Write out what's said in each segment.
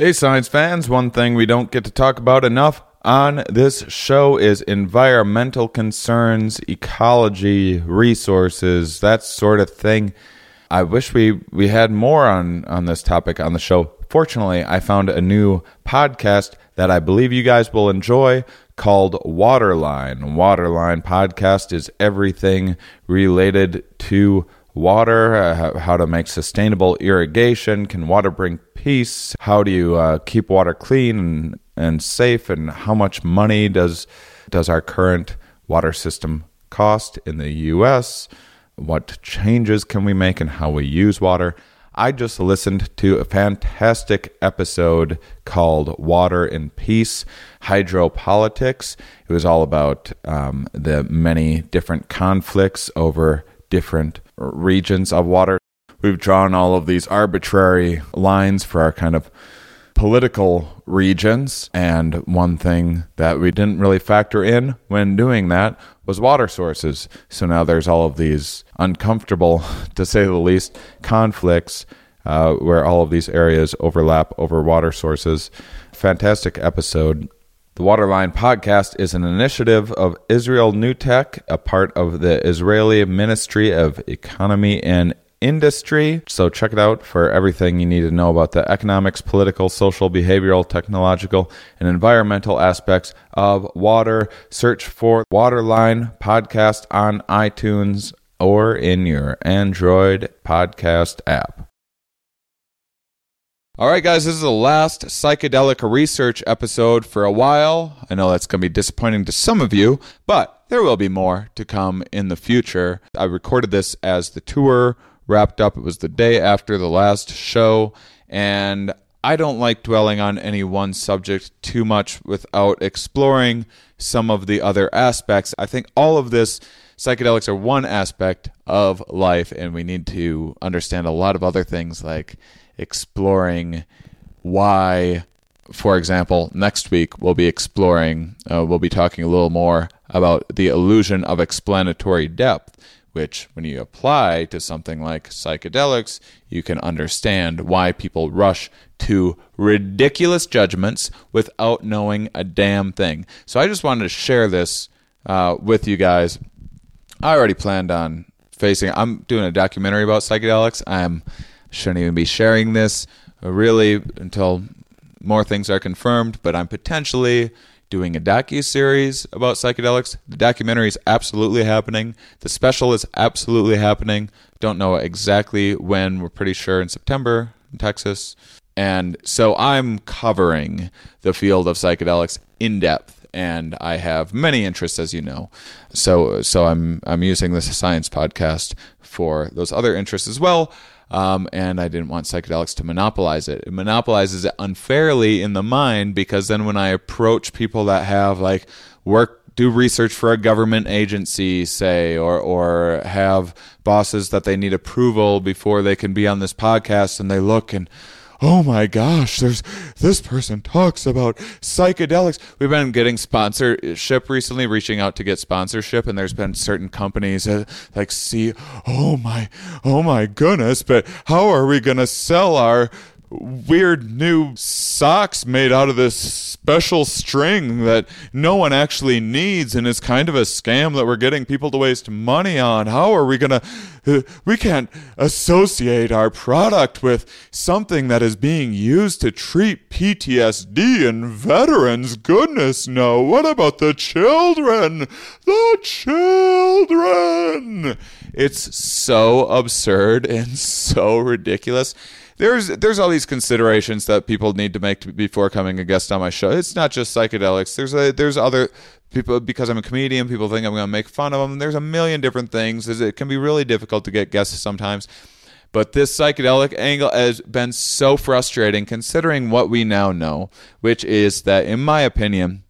Hey, science fans, one thing we don't get to talk about enough on this show is environmental concerns, ecology, resources, that sort of thing. I wish we, we had more on, on this topic on the show. Fortunately, I found a new podcast that I believe you guys will enjoy called Waterline. Waterline podcast is everything related to water, uh, how to make sustainable irrigation. Can water bring peace? How do you uh, keep water clean and, and safe? And how much money does does our current water system cost in the U.S.? What changes can we make in how we use water? I just listened to a fantastic episode called Water and Peace Hydropolitics. It was all about um, the many different conflicts over different regions of water. We've drawn all of these arbitrary lines for our kind of political regions. And one thing that we didn't really factor in when doing that was water sources. So now there's all of these uncomfortable, to say the least, conflicts uh, where all of these areas overlap over water sources. Fantastic episode. The Waterline podcast is an initiative of Israel New Tech, a part of the Israeli Ministry of Economy and Industry. So check it out for everything you need to know about the economics, political, social, behavioral, technological, and environmental aspects of water. Search for Waterline podcast on iTunes or in your Android podcast app. All right, guys, this is the last psychedelic research episode for a while. I know that's going to be disappointing to some of you, but there will be more to come in the future. I recorded this as the tour wrapped up. It was the day after the last show, and I don't like dwelling on any one subject too much without exploring some of the other aspects. I think all of this psychedelics are one aspect of life, and we need to understand a lot of other things like exploring why, for example, next week we'll be exploring, uh, we'll be talking a little more about the illusion of explanatory depth, which, when you apply to something like psychedelics, you can understand why people rush to ridiculous judgments without knowing a damn thing. So I just wanted to share this uh, with you guys. I already planned on facing. I'm doing a documentary about psychedelics. I'm shouldn't even be sharing this uh, really until more things are confirmed, but I'm potentially doing a docu series about psychedelics. The documentary is absolutely happening. The special is absolutely happening. Don't know exactly when. We're pretty sure in September in Texas. And so I'm covering the field of psychedelics in depth and I have many interests as you know. So so I'm I'm using this science podcast for those other interests as well. Um, and I didn't want psychedelics to monopolize it. It monopolizes it unfairly in the mind because then when I approach people that have like work do research for a government agency, say, or or have bosses that they need approval before they can be on this podcast, and they look and oh my gosh, there's this person talks about psychedelics. We've been getting sponsorship recently, reaching out to get sponsorship, and there's been certain companies that like see, oh my, oh my goodness, but how are we gonna sell our weird new socks made out of this special string that no one actually needs and is kind of a scam that we're getting people to waste money on. How are we going to uh, we can't associate our product with something that is being used to treat PTSD in veterans. Goodness no. What about the children? The children. It's so absurd and so ridiculous there's there's all these considerations that people need to make before coming a guest on my show. It's not just psychedelics. There's a there's other people because I'm a comedian. People think I'm going to make fun of them. There's a million different things. It can be really difficult to get guests sometimes. But this psychedelic angle has been so frustrating considering what we now know, which is that, in my opinion,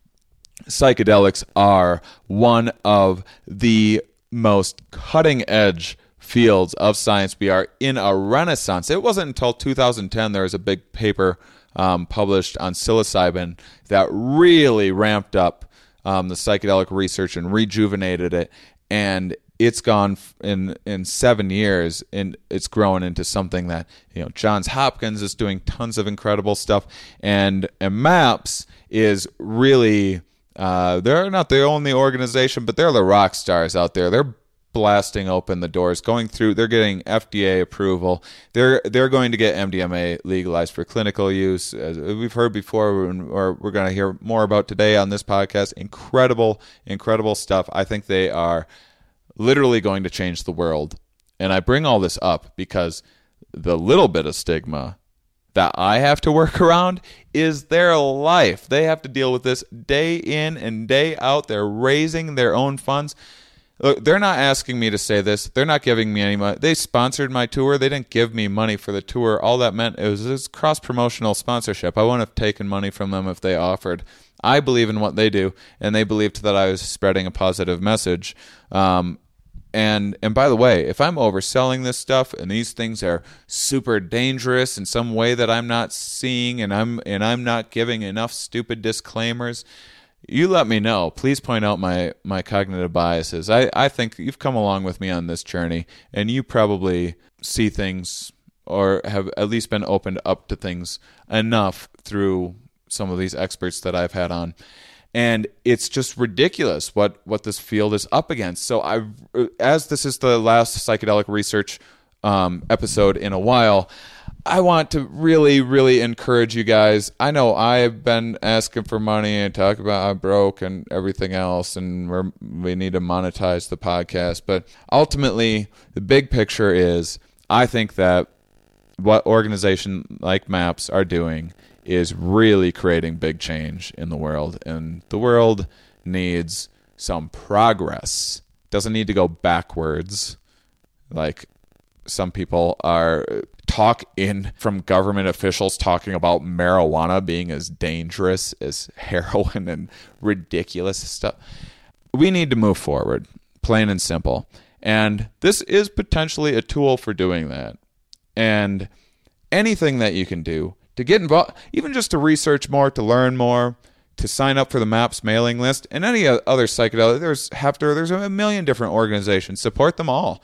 psychedelics are one of the most cutting edge fields of science. We are in a renaissance. It wasn't until 2010 there was a big paper um, published on psilocybin that really ramped up um, the psychedelic research and rejuvenated it. And it's gone in in seven years and it's grown into something that you know johns hopkins is doing tons of incredible stuff and, and maps is really uh, they're not the only organization but they're the rock stars out there they're blasting open the doors going through they're getting fda approval they're they're going to get mdma legalized for clinical use as we've heard before or we're going to hear more about today on this podcast incredible incredible stuff i think they are literally going to change the world. And I bring all this up because the little bit of stigma that I have to work around is their life. They have to deal with this day in and day out. They're raising their own funds. Look, they're not asking me to say this. They're not giving me any money. They sponsored my tour. They didn't give me money for the tour. All that meant it was this cross promotional sponsorship. I wouldn't have taken money from them if they offered. I believe in what they do, and they believed that I was spreading a positive message. Um, and and by the way, if I'm overselling this stuff and these things are super dangerous in some way that I'm not seeing and I'm and I'm not giving enough stupid disclaimers, you let me know. Please point out my my cognitive biases. I I think you've come along with me on this journey and you probably see things or have at least been opened up to things enough through some of these experts that I've had on and it's just ridiculous what what this field is up against. So I, as this is the last psychedelic research um, episode in a while. I want to really, really encourage you guys. I know I've been asking for money and talk about I'm broke and everything else, and we're, we need to monetize the podcast. But ultimately, the big picture is I think that what organization like MAPS are doing is really creating big change in the world. And the world needs some progress. Doesn't need to go backwards like some people are talk in from government officials talking about marijuana being as dangerous as heroin and ridiculous stuff. We need to move forward, plain and simple. And this is potentially a tool for doing that. And anything that you can do to get involved, even just to research more, to learn more, to sign up for the MAPS mailing list, and any other psychedelic. There's Heffter, there's a million different organizations. Support them all.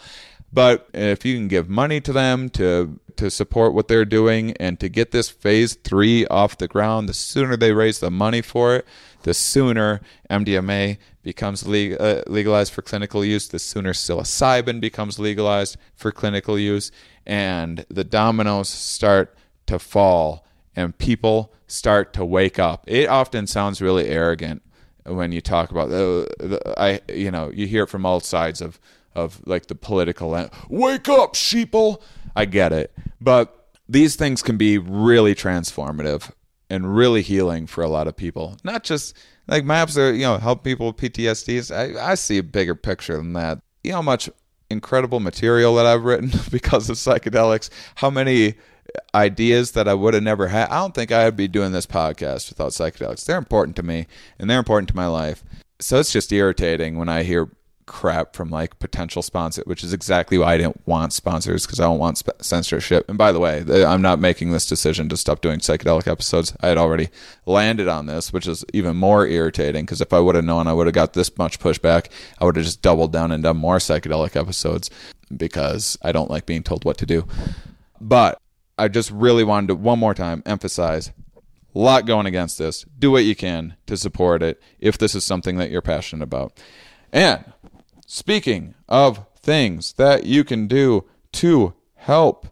But if you can give money to them to to support what they're doing and to get this phase three off the ground, the sooner they raise the money for it, the sooner MDMA becomes uh, legalized for clinical use, the sooner psilocybin becomes legalized for clinical use, and the dominoes start to fall and people start to wake up. It often sounds really arrogant when you talk about the, the I you know you hear it from all sides of of like the political. Wake up, sheeple! I get it, but these things can be really transformative and really healing for a lot of people. Not just like maps are you know help people with PTSDs. I I see a bigger picture than that. You know how much incredible material that I've written because of psychedelics. How many ideas that I would have never had. I don't think I would be doing this podcast without psychedelics. They're important to me and they're important to my life. So it's just irritating when I hear crap from like potential sponsor, which is exactly why I didn't want sponsors because I don't want sp- censorship. And by the way, I'm not making this decision to stop doing psychedelic episodes. I had already landed on this, which is even more irritating because if I would have known I would have got this much pushback, I would have just doubled down and done more psychedelic episodes because I don't like being told what to do. But I just really wanted to one more time emphasize a lot going against this. Do what you can to support it if this is something that you're passionate about. And speaking of things that you can do to help,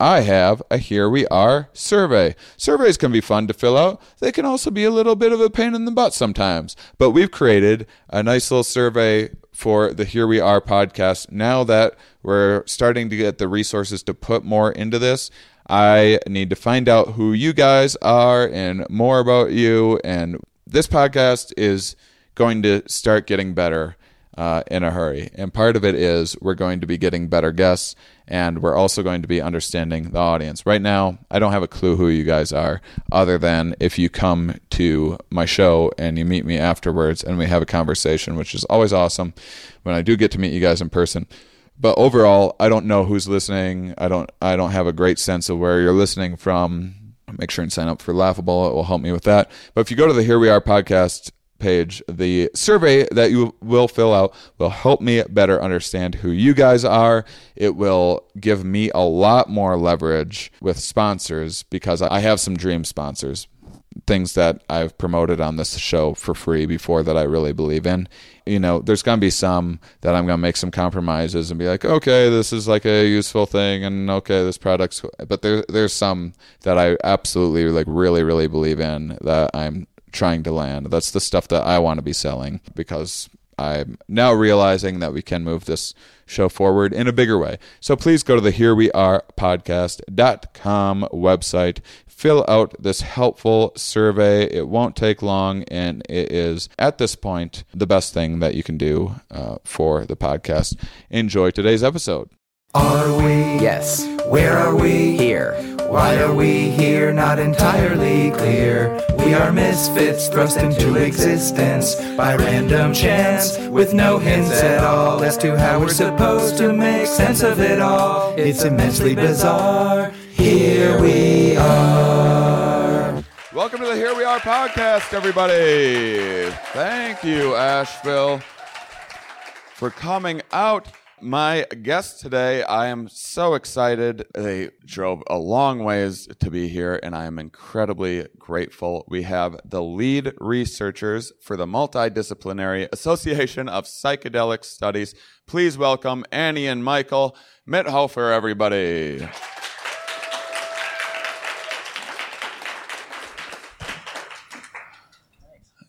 I have a Here We Are survey. Surveys can be fun to fill out. They can also be a little bit of a pain in the butt sometimes. But we've created a nice little survey for the Here We Are podcast. Now that we're starting to get the resources to put more into this, I need to find out who you guys are and more about you. And this podcast is going to start getting better uh, in a hurry. And part of it is we're going to be getting better guests and we're also going to be understanding the audience. Right now, I don't have a clue who you guys are, other than if you come to my show and you meet me afterwards and we have a conversation, which is always awesome when I do get to meet you guys in person. But overall, I don't know who's listening. I don't I don't have a great sense of where you're listening from. Make sure and sign up for Laughable. It will help me with that. But if you go to the Here We Are podcast page. The survey that you will fill out will help me better understand who you guys are. It will give me a lot more leverage with sponsors because I have some dream sponsors things that I've promoted on this show for free before that I really believe in. You know, there's going to be some that I'm going to make some compromises and be like, okay, this is like a useful thing, and okay, this product's. But there, there's some that I absolutely like, really, really believe in that I'm trying to land. That's the stuff that I want to be selling because I'm now realizing that we can move this show forward in a bigger way. So please go to the Here We Are podcast.com website, fill out this helpful survey. It won't take long, and it is at this point the best thing that you can do uh, for the podcast. Enjoy today's episode. Are we? Yes. Where are we? Here. Why are we here? Not entirely clear. We are misfits thrust into existence by random chance with no hints at all as to how we're supposed to make sense of it all. It's immensely bizarre. Here we are. Welcome to the Here We Are podcast, everybody. Thank you, Asheville, for coming out. My guest today, I am so excited. They drove a long ways to be here, and I am incredibly grateful. We have the lead researchers for the Multidisciplinary Association of Psychedelic Studies. Please welcome Annie and Michael Mithoefer, everybody.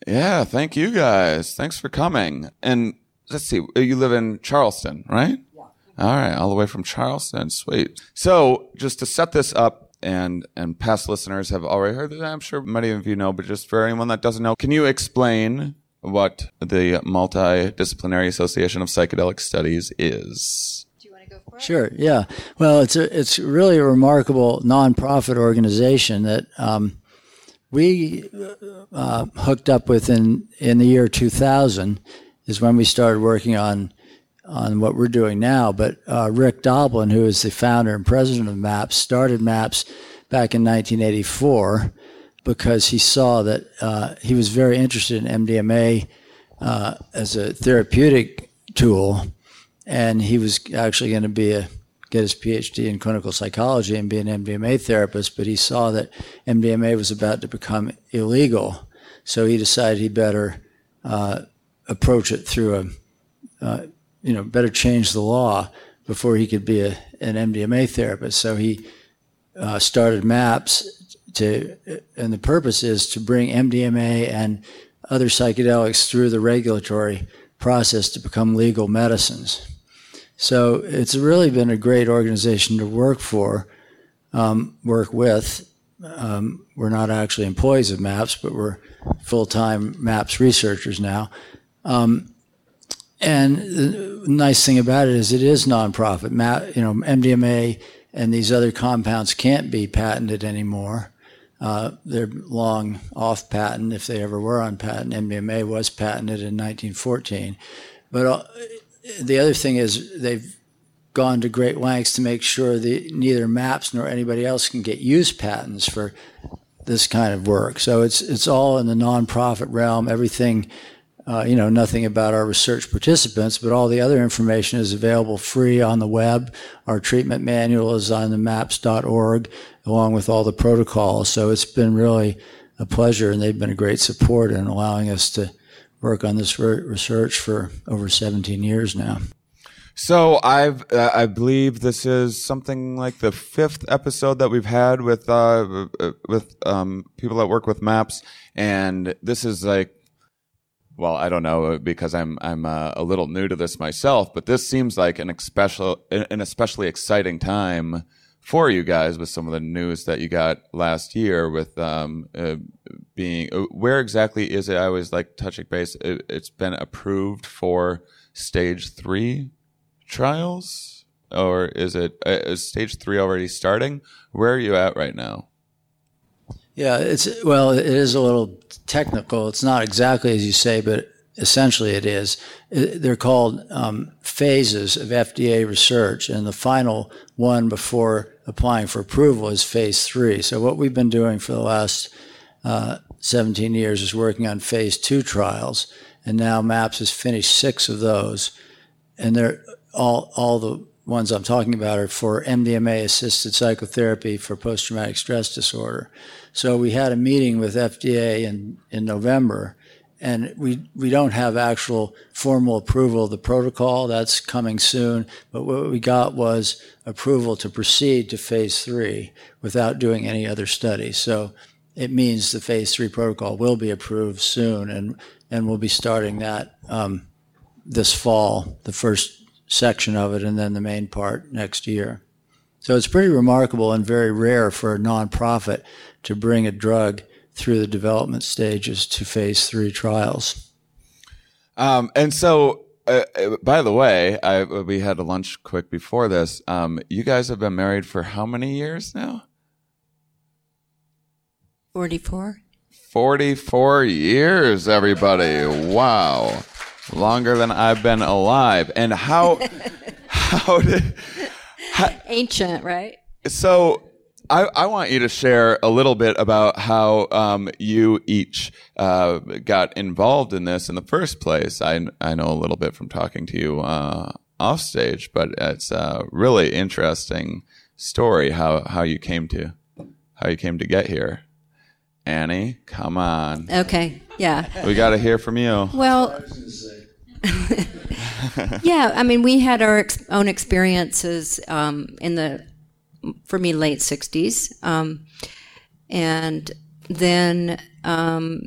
Yeah, thank you guys. Thanks for coming. And let's see, you live in Charleston, right? Yeah. All right, all the way from Charleston. Sweet. So, just to set this up, and and past listeners have already heard that. I'm sure many of you know, but just for anyone that doesn't know, can you explain what the Multidisciplinary Association of Psychedelic Studies is? Do you want to go for it? Sure. Yeah. Well, it's a it's really a remarkable nonprofit organization that um, we uh, hooked up with in in the year 2000 is when we started working on on what we're doing now. But uh, Rick Doblin, who is the founder and president of MAPS, started MAPS back in 1984 because he saw that uh, he was very interested in MDMA uh, as a therapeutic tool, and he was actually going to be a get his PhD in clinical psychology and be an MDMA therapist. But he saw that MDMA was about to become illegal, so he decided he better uh, approach it through a, uh, you know, better change the law before he could be a, an MDMA therapist. So he uh, started MAPS to, and the purpose is to bring MDMA and other psychedelics through the regulatory process to become legal medicines. So it's really been a great organization to work for, um, work with. Um, we're not actually employees of MAPS, but we're full time MAPS researchers now. Um, and the nice thing about it is it is nonprofit. you know, MDMA and these other compounds can't be patented anymore. Uh, they're long off patent if they ever were on patent. MDMA was patented in 1914. But uh, the other thing is they've gone to great lengths to make sure that neither MAPS nor anybody else can get use patents for this kind of work. So it's it's all in the nonprofit realm. Everything uh, you know, nothing about our research participants, but all the other information is available free on the web. Our treatment manual is on the maps.org along with all the protocols. So it's been really a pleasure and they've been a great support in allowing us to work on this re- research for over 17 years now. So I've uh, I believe this is something like the fifth episode that we've had with uh, with um, people that work with maps, and this is like well, I don't know because I'm I'm uh, a little new to this myself, but this seems like an especially an especially exciting time for you guys with some of the news that you got last year with um, uh, being uh, where exactly is it? I always like touching base. It, it's been approved for stage three trials, or is it uh, is stage three already starting? Where are you at right now? Yeah, it's well, it is a little technical. It's not exactly as you say, but essentially it is. They're called um, phases of FDA research, and the final one before applying for approval is phase three. So what we've been doing for the last uh, 17 years is working on phase two trials, and now MAPS has finished six of those, and they're all all the ones I'm talking about are for MDMA assisted psychotherapy for post traumatic stress disorder. So we had a meeting with FDA in, in November and we we don't have actual formal approval of the protocol. That's coming soon. But what we got was approval to proceed to phase three without doing any other study. So it means the phase three protocol will be approved soon, and and we'll be starting that um, this fall, the first section of it, and then the main part next year. So it's pretty remarkable and very rare for a nonprofit to bring a drug through the development stages to phase three trials. Um, and so, uh, uh, by the way, I, we had a lunch quick before this. Um, you guys have been married for how many years now? 44. 44 years, everybody. Wow longer than I've been alive. And how how did how, ancient, right? So I, I want you to share a little bit about how um, you each uh, got involved in this in the first place. I I know a little bit from talking to you uh, off stage, but it's a really interesting story how how you came to how you came to get here. Annie, come on. Okay, yeah. We got to hear from you. Well, yeah, I mean, we had our ex- own experiences um, in the, for me, late 60s. Um, and then um,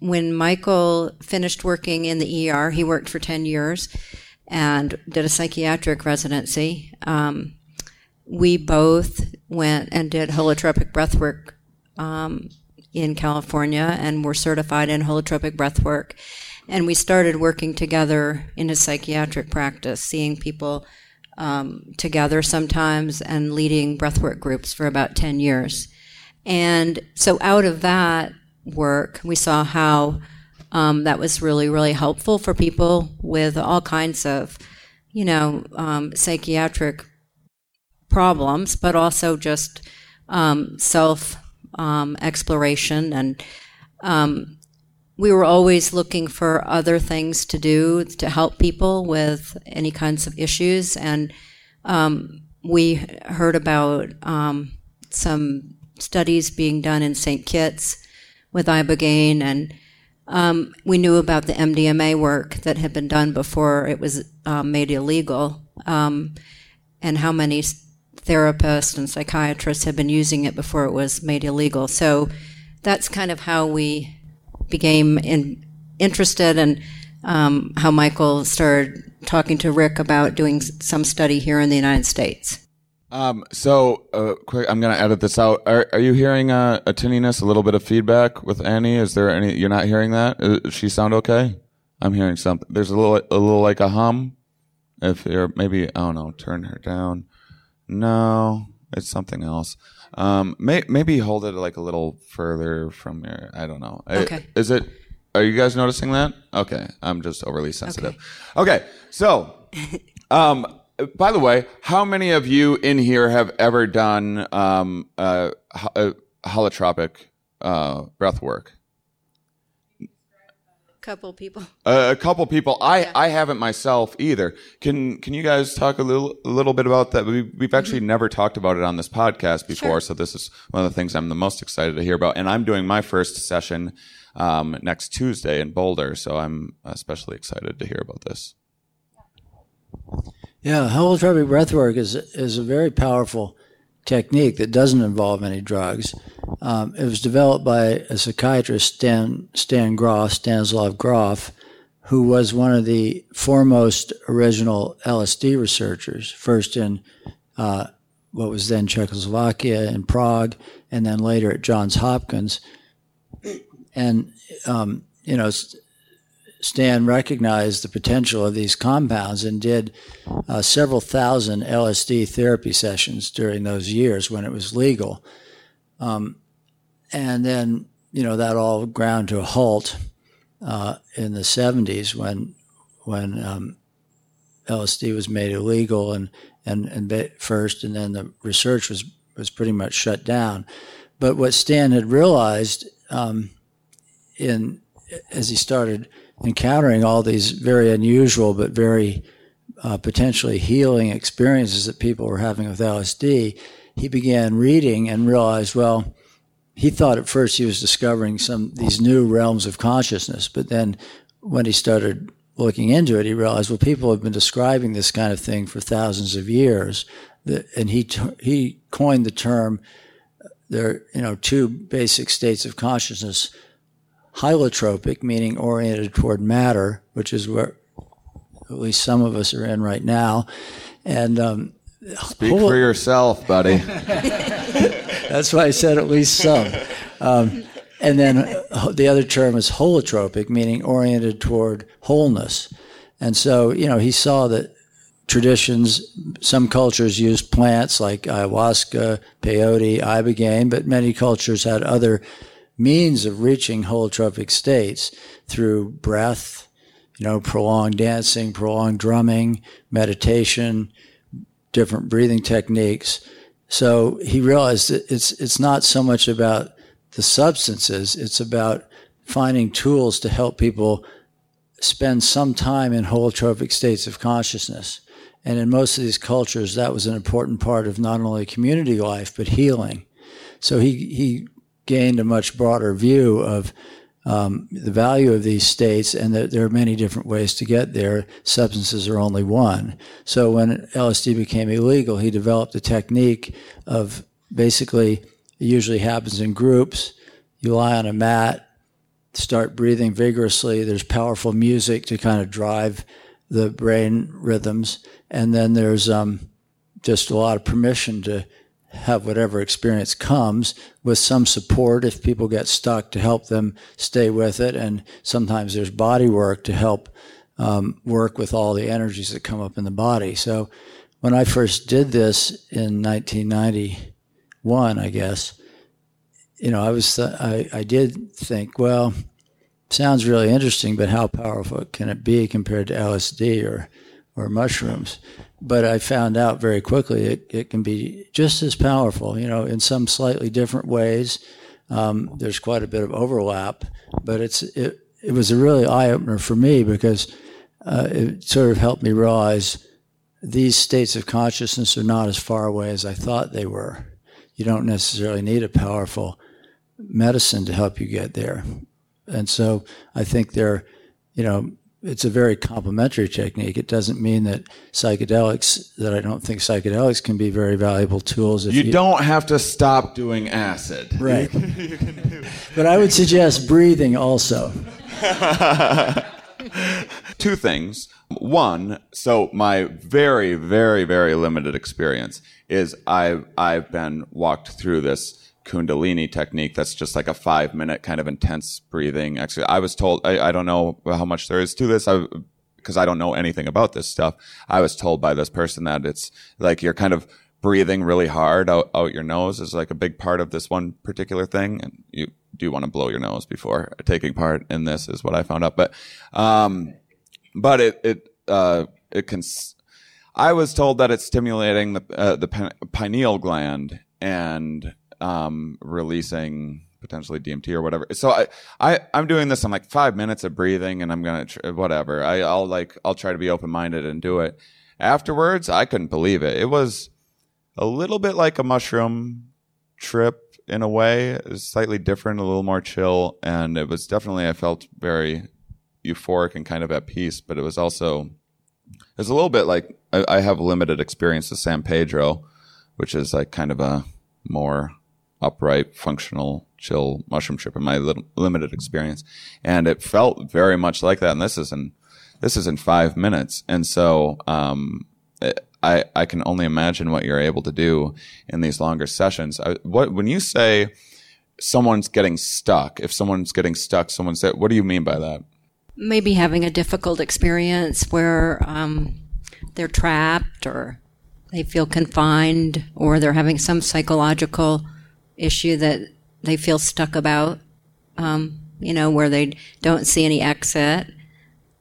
when Michael finished working in the ER, he worked for 10 years and did a psychiatric residency. Um, we both went and did holotropic breathwork um, in California and were certified in holotropic breathwork. And we started working together in a psychiatric practice, seeing people um, together sometimes and leading breathwork groups for about 10 years. And so out of that work, we saw how um, that was really, really helpful for people with all kinds of, you know, um, psychiatric problems, but also just um, self um, exploration and um, we were always looking for other things to do to help people with any kinds of issues. And um, we heard about um, some studies being done in St. Kitts with ibogaine, and um, we knew about the MDMA work that had been done before it was um, made illegal, um, and how many therapists and psychiatrists had been using it before it was made illegal. So that's kind of how we became in, interested and um, how Michael started talking to Rick about doing some study here in the United States. Um, so, uh, quick, I'm going to edit this out. Are, are you hearing a, a tinniness, a little bit of feedback with Annie? Is there any? You're not hearing that? Uh, does she sound okay? I'm hearing something. There's a little, a little like a hum. If you're maybe, I don't know, turn her down. No, it's something else. Um, may, maybe hold it like a little further from your. I don't know. Okay. Is it? Are you guys noticing that? Okay, I'm just overly sensitive. Okay, okay so, um, by the way, how many of you in here have ever done um, uh, holotropic uh, breath work? Couple people. Uh, a couple people. I, yeah. I haven't myself either. Can can you guys talk a little a little bit about that? We, we've actually mm-hmm. never talked about it on this podcast before, sure. so this is one of the things I'm the most excited to hear about. And I'm doing my first session um, next Tuesday in Boulder, so I'm especially excited to hear about this. Yeah, holotropic breathwork is is a very powerful technique that doesn't involve any drugs. Um, it was developed by a psychiatrist, Stan, Stan Grof, Stanislav Grof, who was one of the foremost original LSD researchers, first in uh, what was then Czechoslovakia in Prague, and then later at Johns Hopkins. And, um, you know, Stan recognized the potential of these compounds and did uh, several thousand LSD therapy sessions during those years when it was legal. Um, and then, you know, that all ground to a halt uh, in the 70s when when um, LSD was made illegal and, and, and first, and then the research was, was pretty much shut down. But what Stan had realized um, in as he started encountering all these very unusual but very uh, potentially healing experiences that people were having with LSD, he began reading and realized, well, he thought at first he was discovering some these new realms of consciousness, but then when he started looking into it, he realized, well, people have been describing this kind of thing for thousands of years, and he he coined the term. There, are, you know, two basic states of consciousness: hylotropic, meaning oriented toward matter, which is where at least some of us are in right now, and um, speak hol- for yourself, buddy. That's why I said at least some. Um, and then uh, the other term is holotropic, meaning oriented toward wholeness. And so, you know, he saw that traditions, some cultures used plants like ayahuasca, peyote, ibogaine, but many cultures had other means of reaching holotropic states through breath, you know, prolonged dancing, prolonged drumming, meditation, different breathing techniques. So he realized that it's it's not so much about the substances; it's about finding tools to help people spend some time in holotropic states of consciousness. And in most of these cultures, that was an important part of not only community life but healing. So he he gained a much broader view of um, the value of these states and that there are many different ways to get there. Substances are only one. So when LSD became illegal, he developed a technique of basically, it usually happens in groups. You lie on a mat, start breathing vigorously. There's powerful music to kind of drive the brain rhythms. And then there's um, just a lot of permission to have whatever experience comes with some support if people get stuck to help them stay with it. And sometimes there's body work to help um, work with all the energies that come up in the body. So when I first did this in 1991, I guess, you know, I was, th- I, I did think, well, sounds really interesting, but how powerful can it be compared to LSD or, or mushrooms? but I found out very quickly it, it can be just as powerful, you know, in some slightly different ways. Um, there's quite a bit of overlap, but it's it, it was a really eye opener for me because uh, it sort of helped me realize these states of consciousness are not as far away as I thought they were. You don't necessarily need a powerful medicine to help you get there. And so I think they're, you know, it's a very complementary technique. It doesn't mean that psychedelics, that I don't think psychedelics can be very valuable tools. If you, you don't have to stop doing acid. Right. but I would suggest breathing also. Two things. One, so my very, very, very limited experience is I've, I've been walked through this Kundalini technique that's just like a five minute kind of intense breathing Actually, I was told, I, I don't know how much there is to this. I, because I don't know anything about this stuff. I was told by this person that it's like you're kind of breathing really hard out, out your nose is like a big part of this one particular thing. And you do want to blow your nose before taking part in this is what I found out. But, um, but it, it, uh, it can, I was told that it's stimulating the, uh, the pineal gland and um, releasing potentially DMT or whatever. So I, I, I'm doing this. I'm like five minutes of breathing and I'm going to, tr- whatever. I, I'll like, I'll try to be open minded and do it. Afterwards, I couldn't believe it. It was a little bit like a mushroom trip in a way. Slightly different, a little more chill. And it was definitely, I felt very euphoric and kind of at peace, but it was also, it was a little bit like I, I have limited experience with San Pedro, which is like kind of a more upright, functional, chill mushroom trip in my limited experience. And it felt very much like that. And this is in, this is in five minutes. And so, um, it, I, I can only imagine what you're able to do in these longer sessions. I, what, when you say someone's getting stuck, if someone's getting stuck, someone's, what do you mean by that? Maybe having a difficult experience where, um, they're trapped or they feel confined or they're having some psychological issue that they feel stuck about, um, you know, where they don't see any exit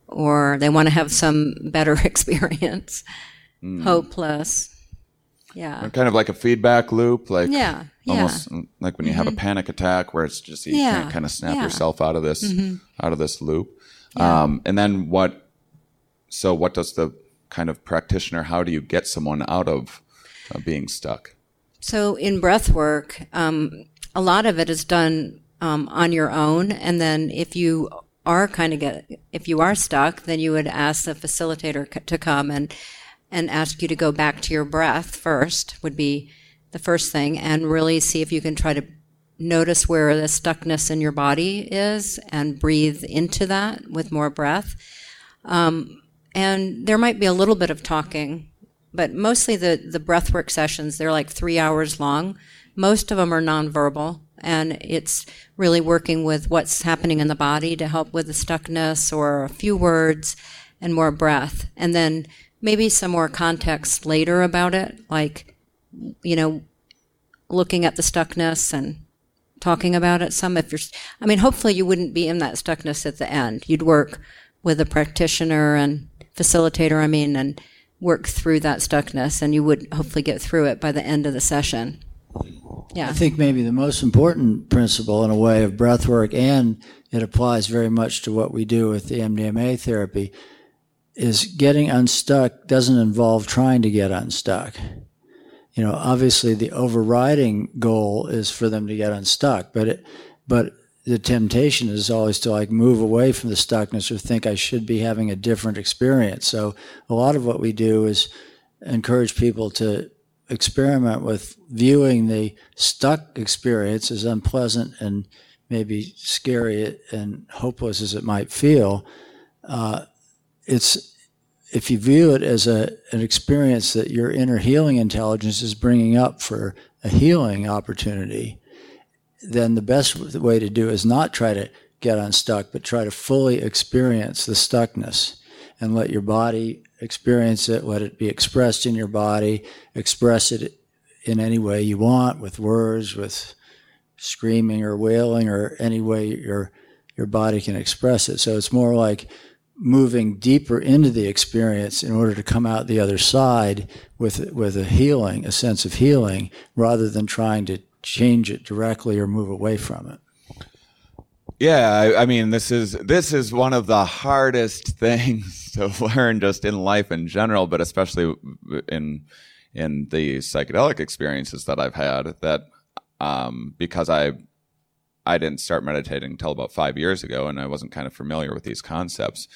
or they want to have some better experience. Mm. Hopeless. Yeah. Kind of like a feedback loop, like Yeah, yeah. almost like when you have a panic attack, where it's just you Yeah, can't kind of snap yeah. yourself out of this out of this loop. Um, and then what? So what does the kind of practitioner? How do you get someone out of uh, being stuck? So in breath work, um, a lot of it is done um, on your own, and then if you are kind of get if you are stuck, then you would ask the facilitator c- to come and and ask you to go back to your breath first. Would be the first thing, and really see if you can try to notice where the stuckness in your body is and breathe into that with more breath. Um, and there might be a little bit of talking but mostly the the breathwork sessions they're like three hours long. Most of them are nonverbal and it's really working with what's happening in the body to help with the stuckness or a few words and more breath. And then maybe some more context later about it like you know looking at the stuckness and talking about it some if you're i mean hopefully you wouldn't be in that stuckness at the end. You'd work with a practitioner and facilitator i mean and work through that stuckness and you would hopefully get through it by the end of the session yeah I think maybe the most important principle in a way of breath work, and it applies very much to what we do with the MDMA therapy, is getting unstuck doesn't involve trying to get unstuck. You know, obviously the overriding goal is for them to get unstuck, but it, but the temptation is always to like move away from the stuckness or think I should be having a different experience. So a lot of what we do is encourage people to experiment with viewing the stuck experience as unpleasant and maybe scary and hopeless as it might feel. Uh, it's if you view it as a an experience that your inner healing intelligence is bringing up for a healing opportunity, then the best way to do is not try to get unstuck, but try to fully experience the stuckness and let your body experience it, let it be expressed in your body, express it in any way you want with words, with screaming or wailing or any way your your body can express it. So it's more like moving deeper into the experience in order to come out the other side with with a healing, a sense of healing, rather than trying to change it directly or move away from it. Yeah, I, I mean, this is this is one of the hardest things to learn just in life in general, but especially in in the psychedelic experiences that I've had. That um, because I I didn't start meditating until about five years ago, and I wasn't kind of familiar with these concepts.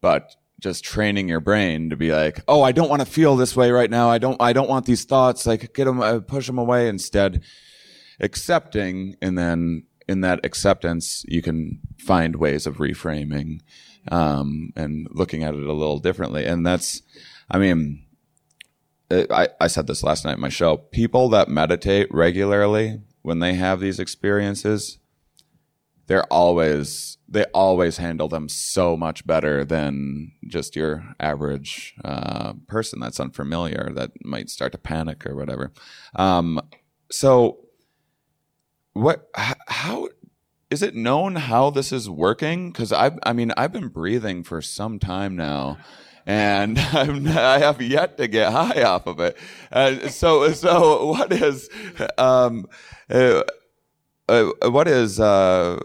But just training your brain to be like, oh, I don't want to feel this way right now. I don't I don't want these thoughts. Like get them, uh, push them away. Instead, accepting, and then in that acceptance, you can find ways of reframing um, and looking at it a little differently. And that's, I mean, I, I said this last night in my show. People that meditate regularly, when they have these experiences, they're always they always handle them so much better than just your average uh, person that's unfamiliar that might start to panic or whatever. Um, so, what? How is it known how this is working? Because I, I mean, I've been breathing for some time now, and I'm, I have yet to get high off of it. Uh, so, so what is, um, uh, uh, what is, uh,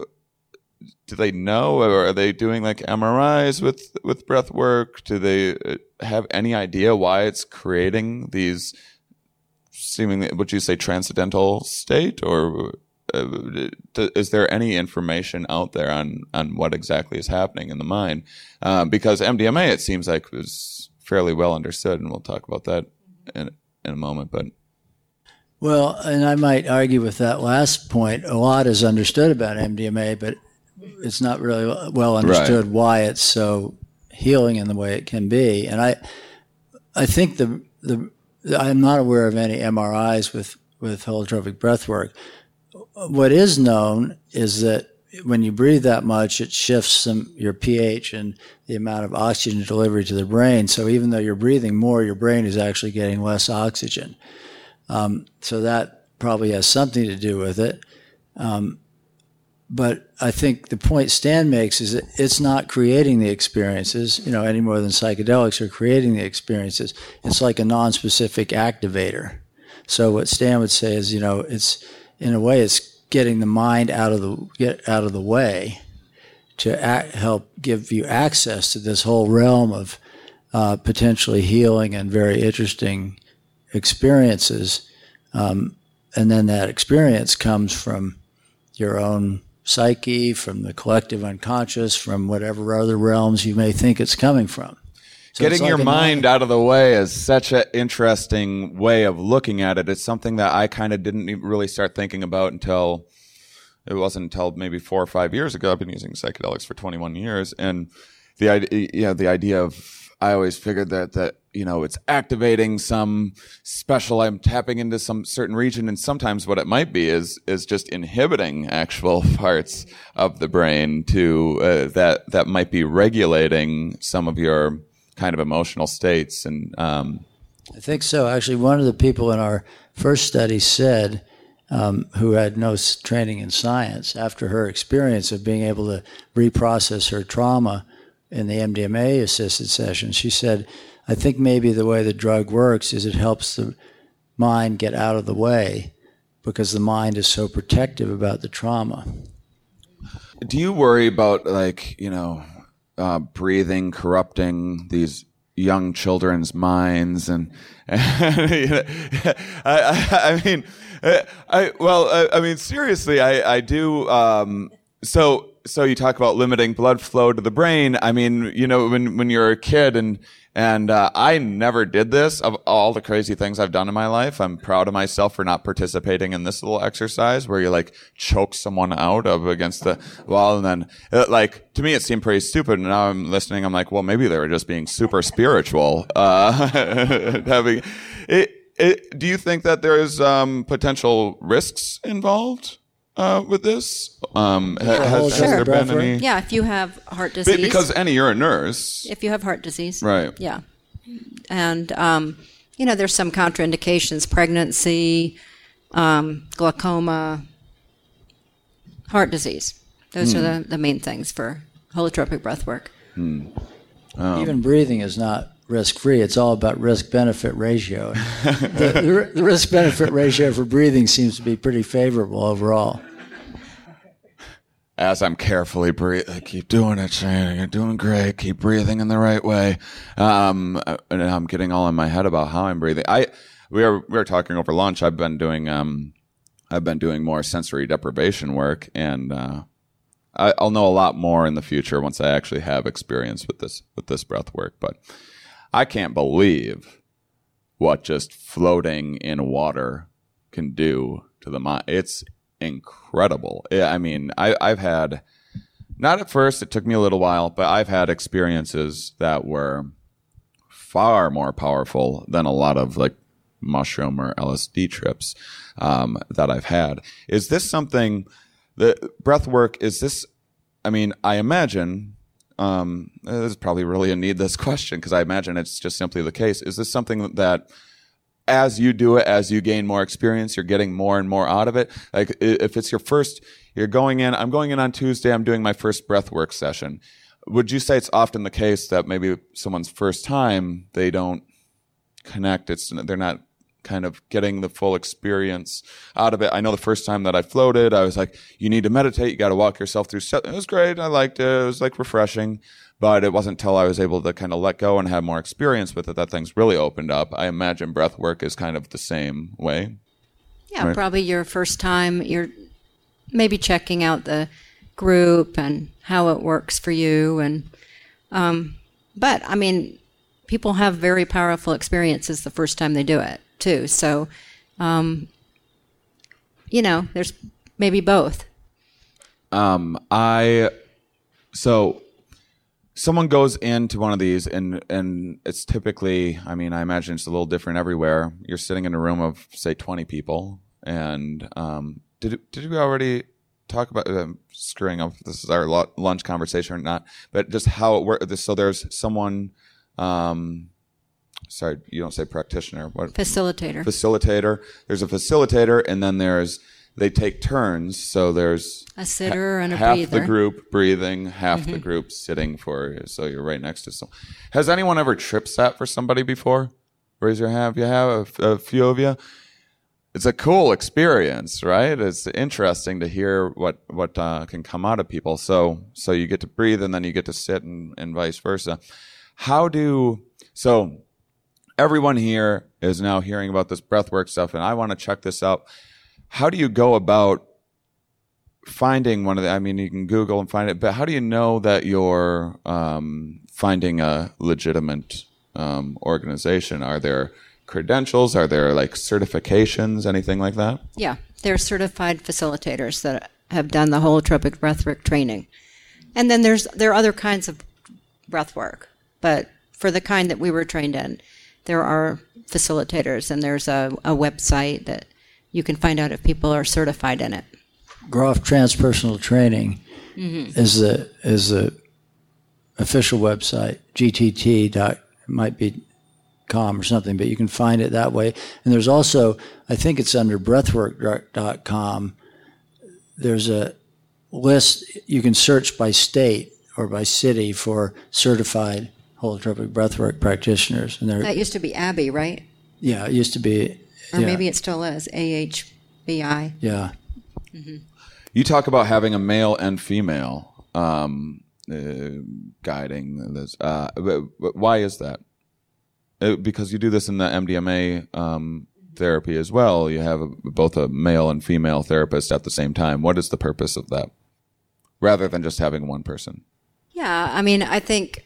do they know, or are they doing like MRIs with with breath work? Do they uh, have any idea why it's creating these seemingly, would you say, transcendental state, or is there any information out there on on what exactly is happening in the mind? Uh, because MDMA, it seems like, was fairly well understood, and we'll talk about that in in a moment. But Well, and I might argue with that last point. A lot is understood about MDMA, but it's not really well understood why it's so healing in the way it can be. And I, I think the the I'm not aware of any MRIs with with holotropic breath work. What is known is that when you breathe that much, it shifts some your pH and the amount of oxygen delivery to the brain. So even though you're breathing more, your brain is actually getting less oxygen. Um, so that probably has something to do with it. Um, but I think the point Stan makes is that it's not creating the experiences, you know, any more than psychedelics are creating the experiences. It's like a non-specific activator. So what Stan would say is, you know, it's in a way it's getting the mind out of the get out of the way to act, help give you access to this whole realm of uh, potentially healing and very interesting experiences. Um, and then that experience comes from your own psyche, from the collective unconscious, from whatever other realms you may think it's coming from. So Getting like your mind out of the way is such an interesting way of looking at it. It's something that I kind of didn't really start thinking about until it wasn't until maybe four or five years ago. I've been using psychedelics for 21 years, and the idea, you know, the idea of I always figured that that you know it's activating some special. I'm tapping into some certain region, and sometimes what it might be is is just inhibiting actual parts of the brain to uh, that that might be regulating some of your kind of emotional states. And um, I think so. Actually, one of the people in our first study said. Um, who had no training in science, after her experience of being able to reprocess her trauma, in the MDMA assisted session, she said, I think maybe the way the drug works is it helps the mind get out of the way because the mind is so protective about the trauma. Do you worry about, like, you know, uh, breathing corrupting these young children's minds and, and I, I, I, mean I well I, I mean seriously I I do um, so so you talk about limiting blood flow to the brain. I mean, you know, when when you're a kid and and uh, I never did this. Of all the crazy things I've done in my life, I'm proud of myself for not participating in this little exercise where you like choke someone out of against the wall, and then it, like to me it seemed pretty stupid. And now I'm listening. I'm like, well, maybe they were just being super spiritual. Uh, having it, it, do you think that there's um, potential risks involved? Uh, with this? Um, ha- has, has there been any? Yeah, if you have heart disease. Because Annie, you're a nurse. If you have heart disease. Right. Yeah. And, um, you know, there's some contraindications pregnancy, um, glaucoma, heart disease. Those mm. are hmm. the, the main things for holotropic breath work. Mm. Um, Even breathing is not risk free. It's all about risk benefit ratio. the, the, risk benefit ratio for breathing seems to be pretty favorable overall. As I'm carefully breathing, keep doing it, Shane. You're doing great. Keep breathing in the right way. Um, and I'm getting all in my head about how I'm breathing. I we are we are talking over lunch. I've been doing um, I've been doing more sensory deprivation work, and uh, I, I'll know a lot more in the future once I actually have experience with this with this breath work. But I can't believe what just floating in water can do to the mind. It's incredible. I mean, I, I've had, not at first, it took me a little while, but I've had experiences that were far more powerful than a lot of like mushroom or LSD trips um, that I've had. Is this something, the breath work, is this, I mean, I imagine um, there's probably really a need this question because I imagine it's just simply the case. Is this something that as you do it, as you gain more experience, you're getting more and more out of it. Like if it's your first, you're going in, I'm going in on Tuesday, I'm doing my first breathwork session. Would you say it's often the case that maybe someone's first time, they don't connect? It's, they're not kind of getting the full experience out of it. I know the first time that I floated, I was like, you need to meditate. You got to walk yourself through. It was great. I liked it. It was like refreshing, but it wasn't until I was able to kind of let go and have more experience with it that things really opened up. I imagine breath work is kind of the same way. Yeah, right? probably your first time. You're maybe checking out the group and how it works for you. And, um, but I mean, people have very powerful experiences the first time they do it too. So, um, you know, there's maybe both. Um, I so someone goes into one of these and and it's typically i mean i imagine it's a little different everywhere you're sitting in a room of say 20 people and um, did did we already talk about um, screwing up this is our lunch conversation or not but just how it works so there's someone um, sorry, you don't say practitioner. What? Facilitator. Facilitator. There's a facilitator, and then there's they take turns. So there's a sitter ha- and a breather. half breather. the group breathing, half mm-hmm. the group sitting for. So you're right next to someone. Has anyone ever trip sat for somebody before? Raise your hand. If you have a, a few of you. it's a cool experience, right? It's interesting to hear what what uh, can come out of people. So so you get to breathe and then you get to sit and, and vice versa. How do so? Everyone here is now hearing about this breathwork stuff, and I want to check this out. How do you go about finding one of the? I mean, you can Google and find it, but how do you know that you're um, finding a legitimate um, organization? Are there credentials? Are there like certifications, anything like that? Yeah, they're certified facilitators that have done the holotropic breathwork training. And then there's there are other kinds of breathwork, but for the kind that we were trained in, there are facilitators, and there's a, a website that you can find out if people are certified in it. Grof Transpersonal Training mm-hmm. is the is the official website. GTT dot might be com or something, but you can find it that way. And there's also, I think it's under breathwork.com. There's a list you can search by state or by city for certified holotropic breathwork practitioners. And they're That used to be Abbey, right? yeah, it used to be Or yeah, maybe it still is AHBI. yeah. You talk about having a male and female um, uh, guiding this. Uh, but- but why is that? Uh, because you do this in the MDMA um, therapy as well. You have a, both a male and female therapist at the same time. What is the purpose of that? Rather than just having one person. Yeah, I mean, I think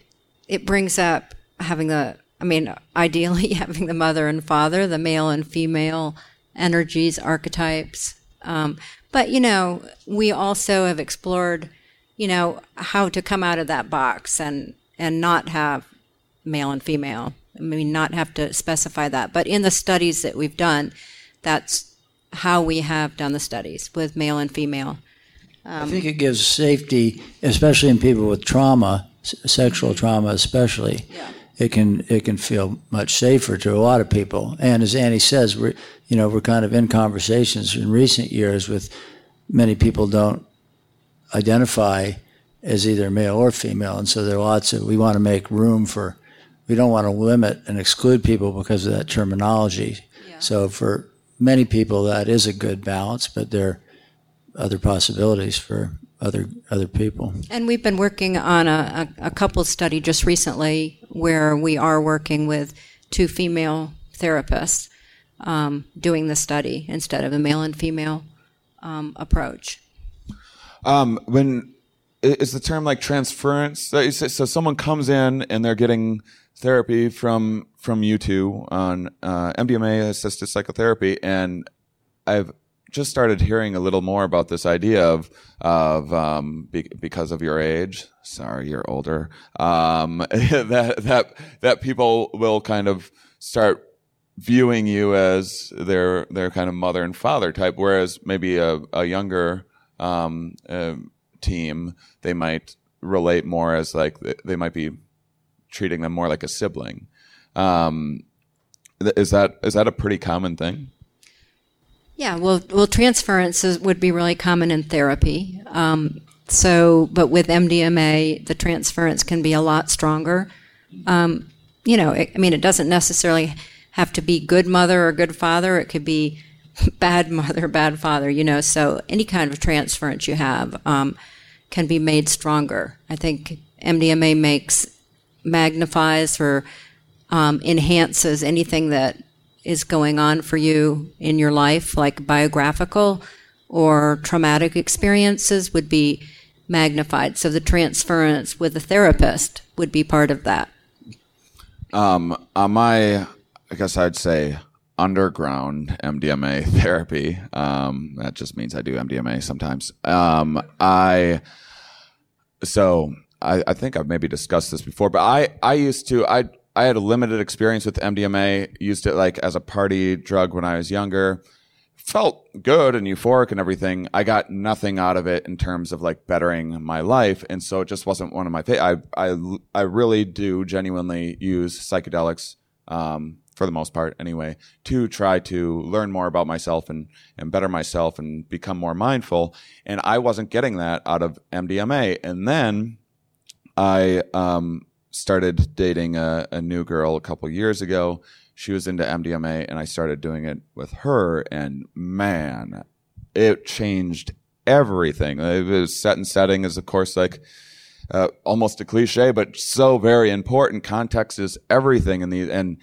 it brings up having the, I mean, ideally having the mother and father, the male and female energies, archetypes. Um, but, you know, we also have explored, you know, how to come out of that box and, and not have male and female. I mean, not have to specify that. But in the studies that we've done, that's how we have done the studies with male and female. I think it gives safety, especially in people with trauma, sexual mm-hmm. trauma especially. It can it can feel much safer to a lot of people. And as Annie says, we're you know we're kind of in conversations in recent years with many people don't identify as either male or female, and so there are lots of we want to make room for. We don't want to limit and exclude people because of that terminology. So for many people, that is a good balance, but there are other possibilities for other other people. And we've been working on a, a, a couple study just recently where we are working with two female therapists um, doing the study instead of a male and female um, approach. Um, when i- the term like transference? So so someone comes in and they're getting therapy from from you two on uh, MDMA assisted psychotherapy, and I've just started hearing a little more about this idea of of um, be, because of your age. Sorry, you're older. Um, that that that people will kind of start viewing you as their their kind of mother and father type, whereas maybe a, a younger um, uh, team they might relate more as like they might be treating them more like a sibling. Um, is that is that a pretty common thing? Yeah, well, well, transferences would be really common in therapy. Um, so, but with MDMA, the transference can be a lot stronger. Um, you know, it, I mean, it doesn't necessarily have to be good mother or good father. It could be bad mother, bad father. You know, so any kind of transference you have um, can be made stronger. I think MDMA makes magnifies or um, enhances anything that is going on for you in your life, like biographical or traumatic experiences, would be magnified. So the transference with a therapist would be part of that. Um, on my, I guess I'd say underground MDMA therapy. Um, that just means I do MDMA sometimes. Um, I, so I, I think I've maybe discussed this before, but I, I used to, I, I had a limited experience with MDMA, used it like as a party drug when I was younger. Felt good and euphoric and everything. I got nothing out of it in terms of like bettering my life. And so it just wasn't one of my, fa- I, I, I really do genuinely use psychedelics, um, for the most part anyway, to try to learn more about myself and, and better myself and become more mindful. And I wasn't getting that out of MDMA. And then I, um, started dating a, a new girl a couple years ago. She was into MDMA, and I started doing it with her. And man, it changed everything. It was set and setting is, of course, like uh, almost a cliche, but so very important. Context is everything. In the and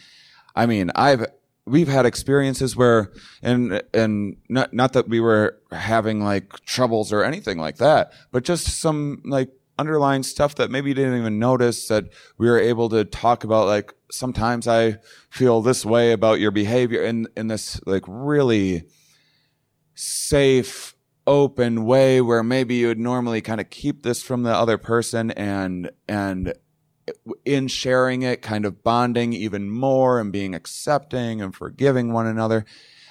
I mean, I've we've had experiences where and and not not that we were having like troubles or anything like that, but just some like underlying stuff that maybe you didn't even notice that we were able to talk about like sometimes I feel this way about your behavior in in this like really safe open way where maybe you would normally kind of keep this from the other person and and in sharing it kind of bonding even more and being accepting and forgiving one another.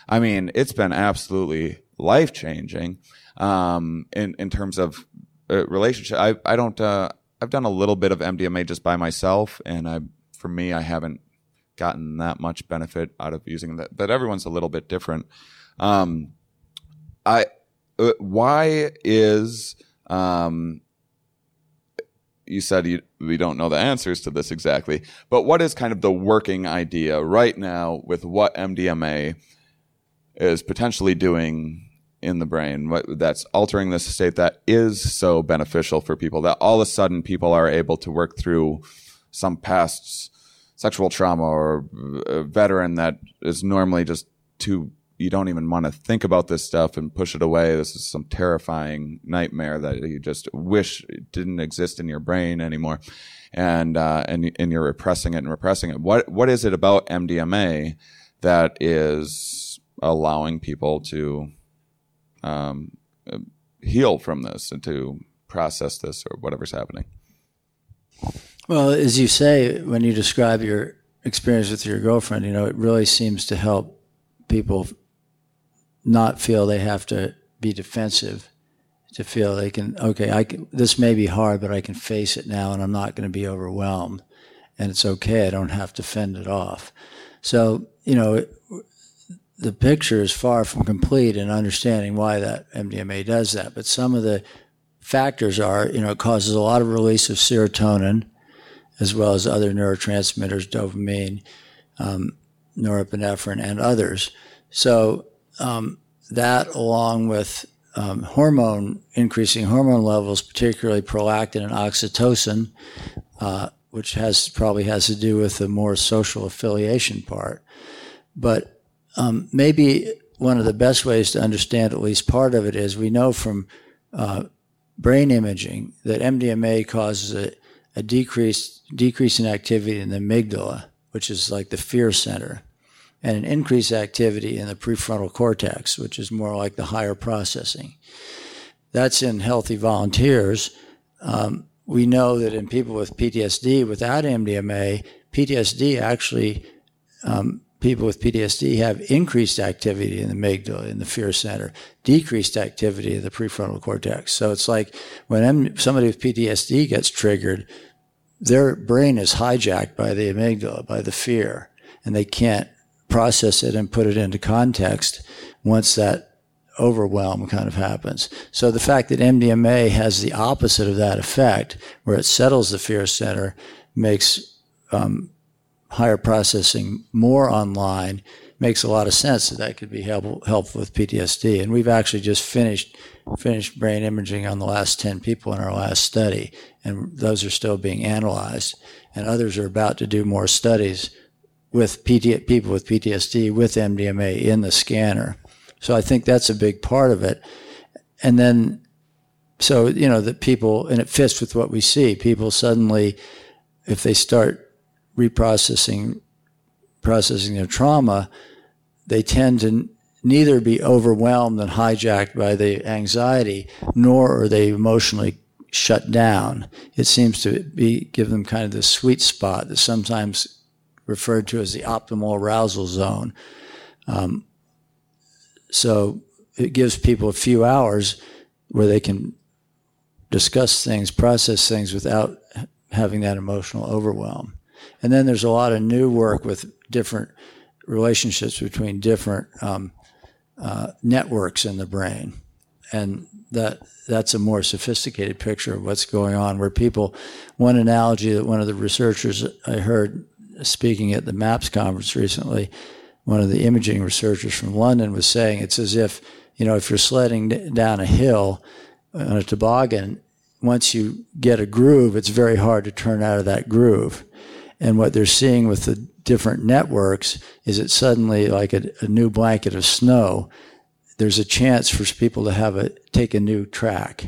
I mean it's been absolutely life changing um, in in terms of uh, relationship. I i don't uh, i've done a little bit of mdma just by myself and i for me i haven't gotten that much benefit out of using that but everyone's a little bit different. Um, i uh, why is um, you said you, we don't know the answers to this exactly, but what is kind of the working idea right now with what MDMA is potentially doing in the brain that's altering this state that is so beneficial for people that all of a sudden people are able to work through some past sexual trauma or a veteran that is normally just too you don't even want to think about this stuff and push it away. This is some terrifying nightmare that you just wish didn't exist in your brain anymore, and uh, and and you're repressing it and repressing it. What what is it about MDMA that is allowing people to um, heal from this and to process this or whatever's happening? Well, as you say, when you describe your experience with your girlfriend, you know, it really seems to help people not feel they have to be defensive, to feel they can, okay, I can, this may be hard, but I can face it now and I'm not going to be overwhelmed. And it's okay. I don't have to fend it off. So, you know, the picture is far from complete in understanding why that MDMA does that. But some of the factors are, you know, it causes a lot of release of serotonin as well as other neurotransmitters, dopamine, um, norepinephrine, and others. So um, that, along with um, hormone increasing hormone levels, particularly prolactin and oxytocin, uh, which has probably has to do with the more social affiliation part. But um, maybe one of the best ways to understand at least part of it is we know from uh, brain imaging that MDMA causes a, a decrease decrease in activity in the amygdala, which is like the fear center and an increased activity in the prefrontal cortex, which is more like the higher processing. That's in healthy volunteers. Um, we know that in people with PTSD without MDMA, PTSD actually, um, people with PTSD have increased activity in the amygdala, in the fear center, decreased activity in the prefrontal cortex. So it's like when somebody with PTSD gets triggered, their brain is hijacked by the amygdala, by the fear, and they can't process it and put it into context once that overwhelm kind of happens. So the fact that MDMA has the opposite of that effect, where it settles the fear center, makes um, higher processing more online, makes a lot of sense that that could be help, helpful with PTSD. And we've actually just finished finished brain imaging on the last 10 people in our last study, and those are still being analyzed. And others are about to do more studies with PT, people with PTSD with MDMA in the scanner. So I think that's a big part of it. And then, so, you know, that people, and it fits with what we see. People suddenly, if they start reprocessing, processing their trauma, they tend to neither be overwhelmed and hijacked by the anxiety, nor are they emotionally shut down. It seems to be give them kind of the sweet spot that sometimes referred to as the optimal arousal zone. Um, so it gives people a few hours where they can discuss things, process things without having that emotional overwhelm. And then there's a lot of new work with different relationships between different um, uh, networks in the brain. and that that's a more sophisticated picture of what's going on. Where people, one analogy that one of the researchers I heard speaking at the MAPS conference recently, one of the imaging researchers from London was saying it's as if you know if you're sledding down a hill on a toboggan, once you get a groove, it's very hard to turn out of that groove. And what they're seeing with the different networks is it suddenly like a, a new blanket of snow there's a chance for people to have a take a new track,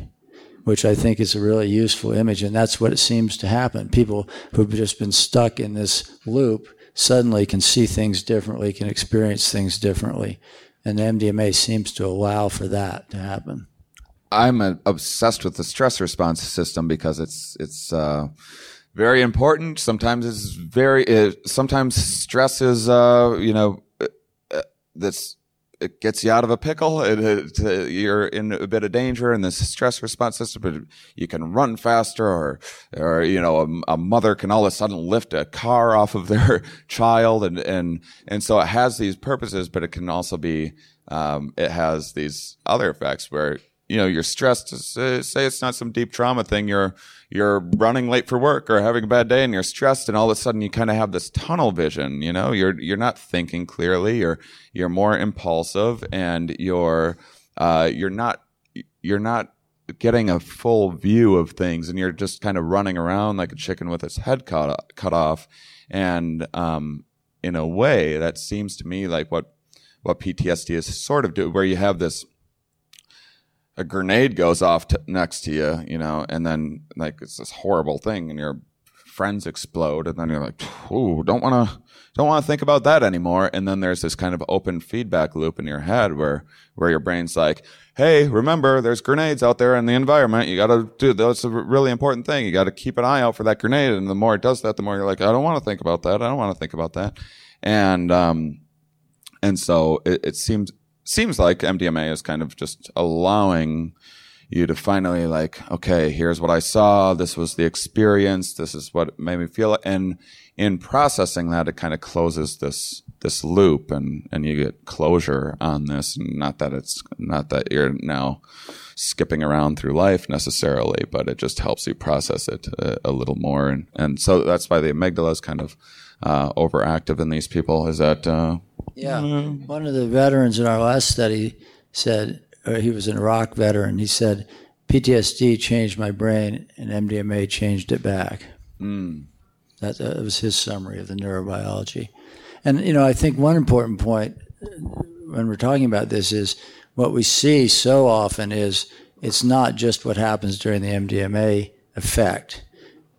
which I think is a really useful image, and that's what it seems to happen. People who've just been stuck in this loop suddenly can see things differently, can experience things differently, and MDMA seems to allow for that to happen. I'm uh, obsessed with the stress response system because it's it's uh, very important. Sometimes it's very. It, sometimes stress is uh, you know uh, uh, that's it gets you out of a pickle. It, it, it, you're in a bit of danger in this stress response system, but you can run faster or, or, you know, a, a, mother can all of a sudden lift a car off of their child. And, and, and so it has these purposes, but it can also be, um, it has these other effects where you know, you're stressed. Say it's not some deep trauma thing. You're, you're running late for work or having a bad day and you're stressed and all of a sudden you kind of have this tunnel vision, you know, you're, you're not thinking clearly. You're, you're more impulsive and you're, uh, you're not, you're not getting a full view of things and you're just kind of running around like a chicken with its head cut, cut off. And, um, in a way that seems to me like what, what PTSD is sort of do, where you have this, a grenade goes off t- next to you, you know, and then like it's this horrible thing, and your friends explode, and then you're like, "Ooh, don't want to, don't want to think about that anymore." And then there's this kind of open feedback loop in your head where where your brain's like, "Hey, remember, there's grenades out there in the environment. You got to do that's a really important thing. You got to keep an eye out for that grenade." And the more it does that, the more you're like, "I don't want to think about that. I don't want to think about that." And um, and so it, it seems seems like MDMA is kind of just allowing you to finally like, okay, here's what I saw. This was the experience. This is what made me feel. And in processing that, it kind of closes this, this loop and, and you get closure on this. And not that it's not that you're now skipping around through life necessarily, but it just helps you process it a, a little more. And, and so that's why the amygdala is kind of, uh, overactive in these people. Is that, uh, yeah. Mm-hmm. One of the veterans in our last study said, he was an Iraq veteran, he said, PTSD changed my brain and MDMA changed it back. Mm. That, that was his summary of the neurobiology. And, you know, I think one important point when we're talking about this is what we see so often is it's not just what happens during the MDMA effect.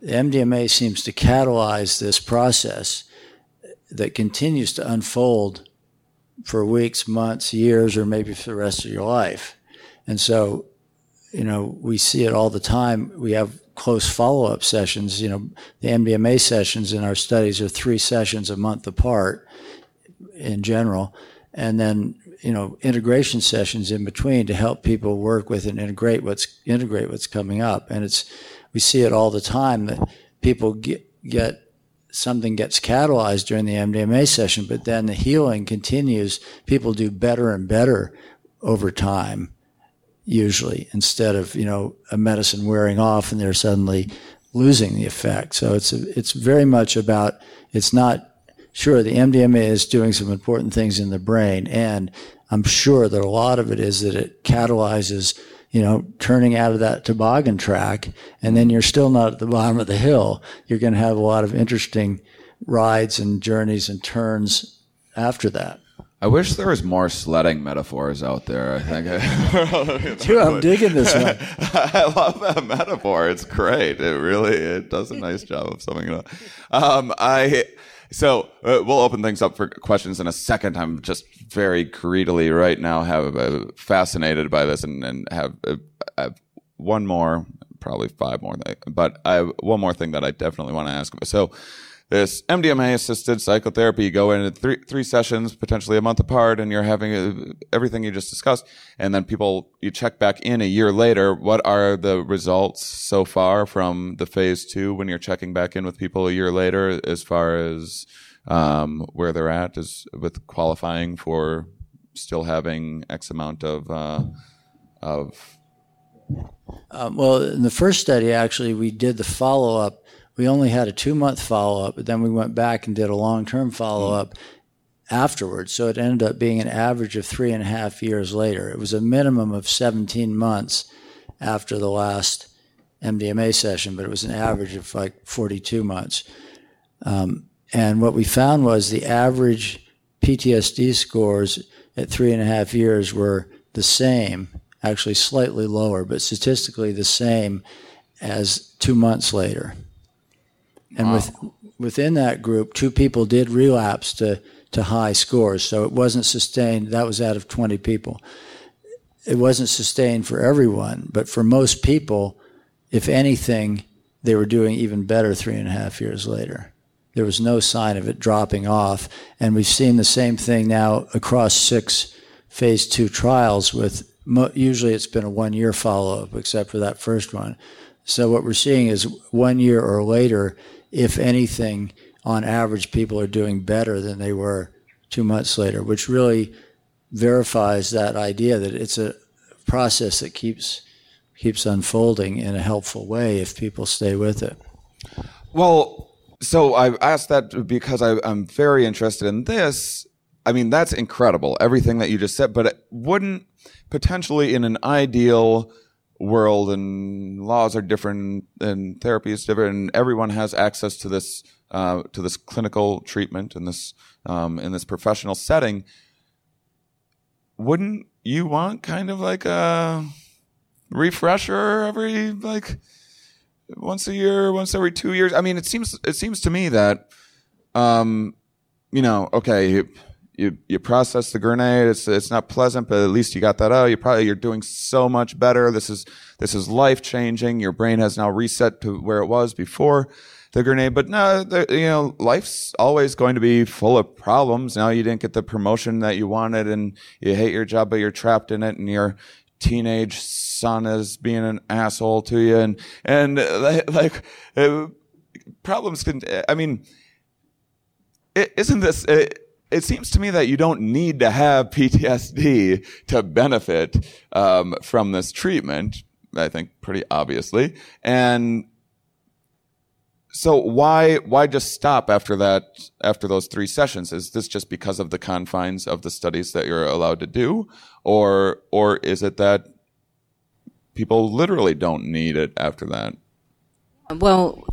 The MDMA seems to catalyze this process that continues to unfold for weeks, months, years, or maybe for the rest of your life. And so, you know, we see it all the time. We have close follow up sessions. You know, the MDMA sessions in our studies are three sessions a month apart in general. And then, you know, integration sessions in between to help people work with and integrate what's integrate what's coming up. And it's we see it all the time that people get get something gets catalyzed during the MDMA session, but then the healing continues. People do better and better over time, usually, instead of, you know, a medicine wearing off and they're suddenly losing the effect. So it's, a, it's very much about, it's not, sure, the MDMA is doing some important things in the brain. And I'm sure that a lot of it is that it catalyzes you know, turning out of that toboggan track, and then you're still not at the bottom of the hill. You're going to have a lot of interesting rides and journeys and turns after that. I wish there was more sledding metaphors out there. I think. Dude, I'm digging this one. I love that metaphor. It's great. It really it does a nice job of summing it up. Um, I so uh, we'll open things up for questions in a second. I'm just very greedily right now have uh, fascinated by this and, and have, uh, have one more, probably five more, but I have one more thing that I definitely want to ask. So this MDMA assisted psychotherapy, you go in three, three sessions, potentially a month apart, and you're having a, uh, everything you just discussed. And then people, you check back in a year later. What are the results so far from the phase two when you're checking back in with people a year later as far as, um, where they're at is with qualifying for still having X amount of, uh, of Um, well, in the first study, actually, we did the follow up. We only had a two month follow up, but then we went back and did a long term follow up afterwards. So it ended up being an average of three and a half years later. It was a minimum of 17 months after the last MDMA session, but it was an average of like 42 months. Um, and what we found was the average PTSD scores at three and a half years were the same, actually slightly lower, but statistically the same as two months later. And with, within that group, two people did relapse to, to high scores. So it wasn't sustained. That was out of 20 people. It wasn't sustained for everyone, but for most people, if anything, they were doing even better three and a half years later. There was no sign of it dropping off. And we've seen the same thing now across six phase two trials with mo- usually it's been a one year follow up, except for that first one. So what we're seeing is one year or later, if anything, on average, people are doing better than they were two months later, which really verifies that idea that it's a process that keeps keeps unfolding in a helpful way if people stay with it. Well, so I asked that because I, I'm very interested in this. I mean, that's incredible, everything that you just said, but it wouldn't potentially in an ideal world and laws are different and therapy is different and everyone has access to this uh, to this clinical treatment in this um, in this professional setting wouldn't you want kind of like a refresher every like once a year, once every two years. I mean, it seems it seems to me that, um, you know, okay, you you, process the grenade. It's it's not pleasant, but at least you got that out. You probably you're doing so much better. This is this is life changing. Your brain has now reset to where it was before the grenade. But no, the, you know, life's always going to be full of problems. Now you didn't get the promotion that you wanted, and you hate your job, but you're trapped in it, and you're teenage son is being an asshole to you and and uh, like uh, problems can i mean is isn't this it, it seems to me that you don't need to have PTSD to benefit um, from this treatment. I think pretty obviously, and so why why just stop after that after those three sessions? Is this just because of the confines of the studies that you're allowed to do? Or or is it that people literally don't need it after that? Well,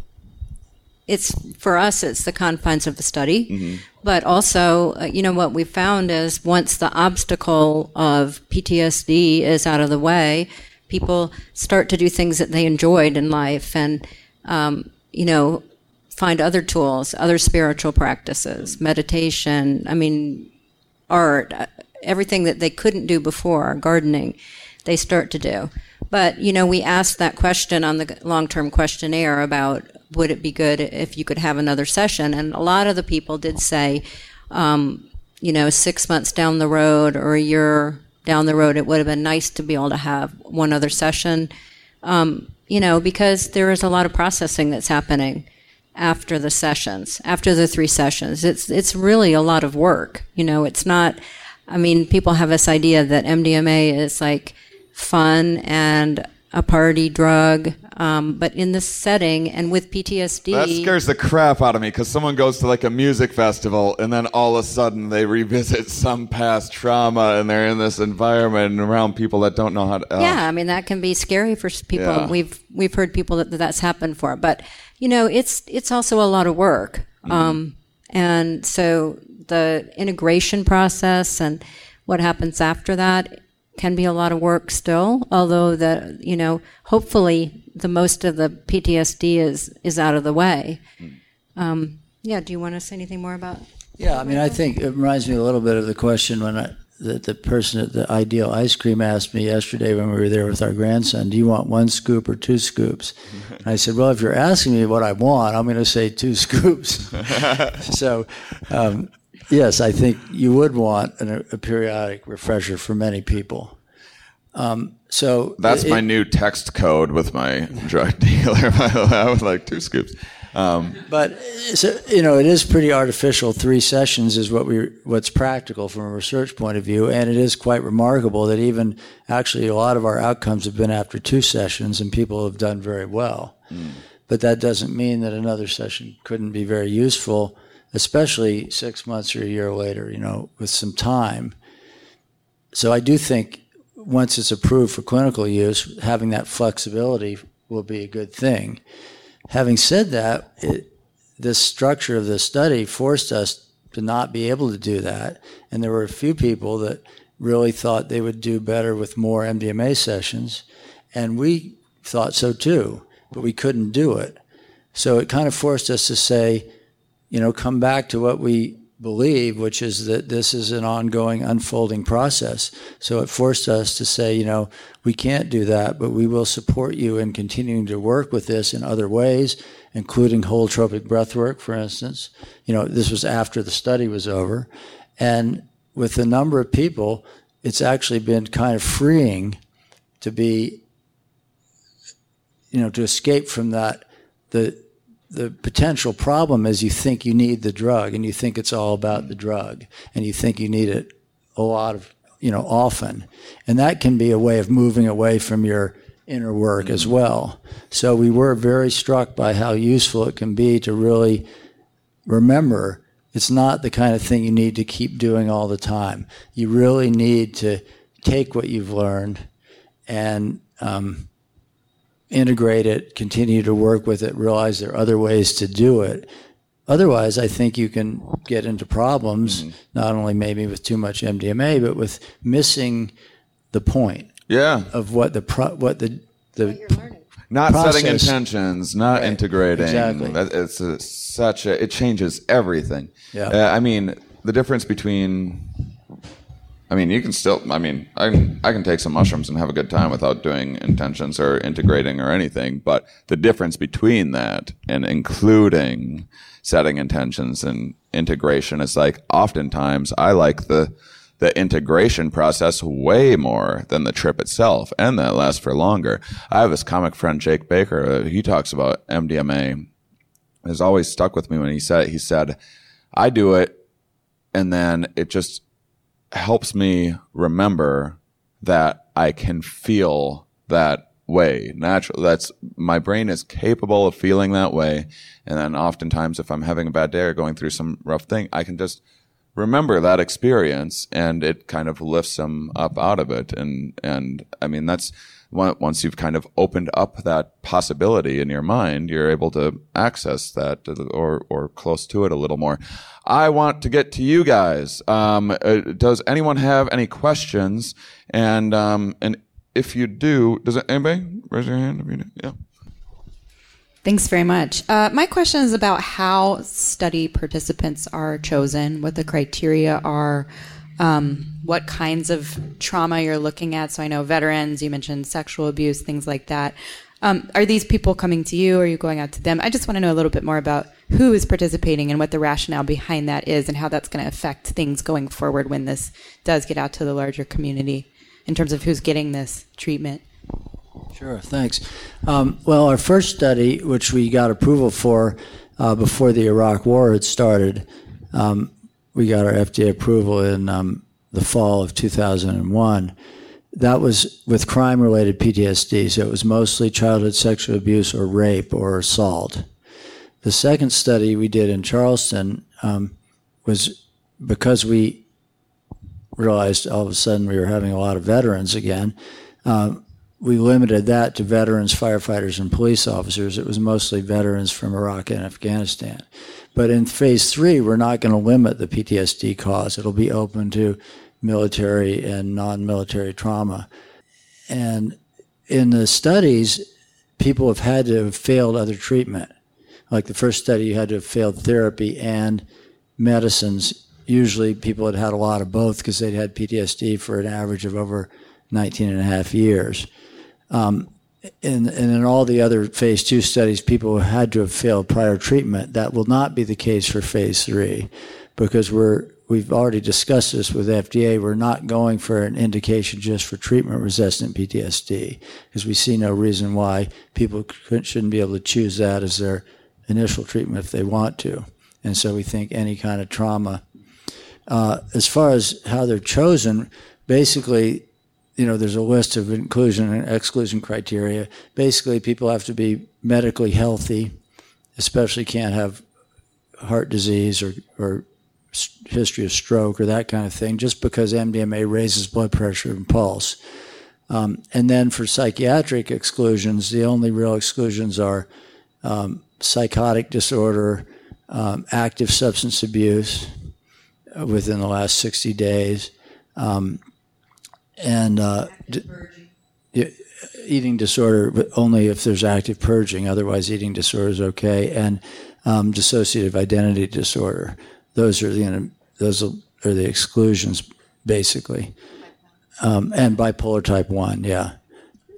it's for us, it's the confines of the study, but also, uh, you know, what we found is once the obstacle of PTSD is out of the way, people start to do things that they enjoyed in life, and um, you know, find other tools, other spiritual practices, meditation. I mean, art, uh, everything that they couldn't do before, gardening, they start to do. But, you know, we asked that question on the long term questionnaire about would it be good if you could have another session? And a lot of the people did say, um, you know, six months down the road or a year down the road, it would have been nice to be able to have one other session, um, you know, because there is a lot of processing that's happening after the sessions, after the three sessions. It's it's really a lot of work. You know, it's not. I mean, people have this idea that MDMA is like fun and a party drug, um, but in this setting and with PTSD, that scares the crap out of me because someone goes to like a music festival and then all of a sudden they revisit some past trauma and they're in this environment and around people that don't know how to uh, yeah, I mean that can be scary for people. Yeah. We've we've heard people that that's happened for, but you know, it's it's also a lot of work, Mm-hmm. um, and so the integration process and what happens after that can be a lot of work still. Although the you know, hopefully the most of the PTSD is is out of the way. Um, yeah. Do you want to say anything more about? Yeah, I mean, I think it reminds me a little bit of the question when I, that the person at the Ideal Ice Cream asked me yesterday when we were there with our grandson, "Do you want one scoop or two scoops?" And I said, "Well, if you're asking me what I want, I'm going to say two scoops." so, um, yes, I think you would want an, a periodic refresher for many people. Um, so That's it- my new text code with my drug dealer. I would like two scoops. Um, but so, you know, it is pretty artificial. Three sessions is what we what's practical from a research point of view, and it is quite remarkable that even actually a lot of our outcomes have been after two sessions, and people have done very well. Mm. But that doesn't mean that another session couldn't be very useful, especially six months or a year later. You know, with some time. So I do think once it's approved for clinical use, having that flexibility will be a good thing. Having said that, it, this structure of the study forced us to not be able to do that. And there were a few people that really thought they would do better with more MDMA sessions. And we thought so too, but we couldn't do it. So it kind of forced us to say, you know, come back to what we believe, which is that this is an ongoing, unfolding process. So it forced us to say, you know, we can't do that, but we will support you in continuing to work with this in other ways, including holotropic breathwork, for instance. You know, this was after the study was over. And with the number of people, it's actually been kind of freeing to be, you know, to escape from that, the, the potential problem is you think you need the drug and you think it's all about the drug and you think you need it a lot of you know often. And that can be a way of moving away from your inner work as well. So we were very struck by how useful it can be to really remember it's not the kind of thing you need to keep doing all the time. You really need to take what you've learned and um, integrate it, continue to work with it, realize there are other ways to do it. Otherwise, I think you can get into problems, mm-hmm. not only maybe with too much MDMA, but with missing the point. Yeah. Of what the pro, what the the not process. setting intentions, not right. integrating. Exactly. It's a, such a it changes everything. Yeah. Uh, I mean, the difference between I mean, you can still. I mean, I can I can take some mushrooms and have a good time without doing intentions or integrating or anything. But the difference between that and including setting intentions and integration is like oftentimes I like the the integration process way more than the trip itself, and that lasts for longer. I have this comic friend Jake Baker. Uh, he talks about MDMA. Has always stuck with me when he said he said, "I do it." And then it just helps me remember that I can feel that way naturally. That's my brain is capable of feeling that way. And then oftentimes if I'm having a bad day or going through some rough thing, I can just remember that experience and it kind of lifts them up out of it. And, and I mean, that's, once you've kind of opened up that possibility in your mind, you're able to access that or, or close to it a little more. I want to get to you guys. Um, uh, does anyone have any questions? And, um, and if you do, does anybody raise your hand? Yeah. Thanks very much. Uh, my question is about how study participants are chosen, what the criteria are um, what kinds of trauma you're looking at. So I know veterans, you mentioned sexual abuse, things like that. Um, are these people coming to you? Or are you going out to them? I just want to know a little bit more about who is participating and what the rationale behind that is and how that's going to affect things going forward when this does get out to the larger community in terms of who's getting this treatment. Sure, thanks. Um, well, our first study, which we got approval for uh, before the Iraq War had started, um, we got our FDA approval in um, the fall of 2001. That was with crime related PTSD, so it was mostly childhood sexual abuse or rape or assault. The second study we did in Charleston um, was because we realized all of a sudden we were having a lot of veterans again. Um, we limited that to veterans, firefighters, and police officers. It was mostly veterans from Iraq and Afghanistan. But in phase three, we're not going to limit the PTSD cause. It'll be open to military and non military trauma. And in the studies, people have had to have failed other treatment. Like the first study, you had to have failed therapy and medicines. Usually, people had had a lot of both because they'd had PTSD for an average of over 19 and a half years. Um, and, and in all the other phase two studies, people had to have failed prior treatment. That will not be the case for phase three because we're, we've already discussed this with FDA. We're not going for an indication just for treatment resistant PTSD because we see no reason why people shouldn't be able to choose that as their initial treatment if they want to. And so we think any kind of trauma. Uh, as far as how they're chosen, basically, you know, there's a list of inclusion and exclusion criteria. Basically, people have to be medically healthy, especially can't have heart disease or, or history of stroke or that kind of thing, just because MDMA raises blood pressure and pulse. Um, and then for psychiatric exclusions, the only real exclusions are um, psychotic disorder, um, active substance abuse within the last 60 days, um, and uh, d- eating disorder, but only if there's active purging. Otherwise, eating disorder is okay. And um, dissociative identity disorder. Those are the those are the exclusions, basically. Um, and bipolar type one, yeah.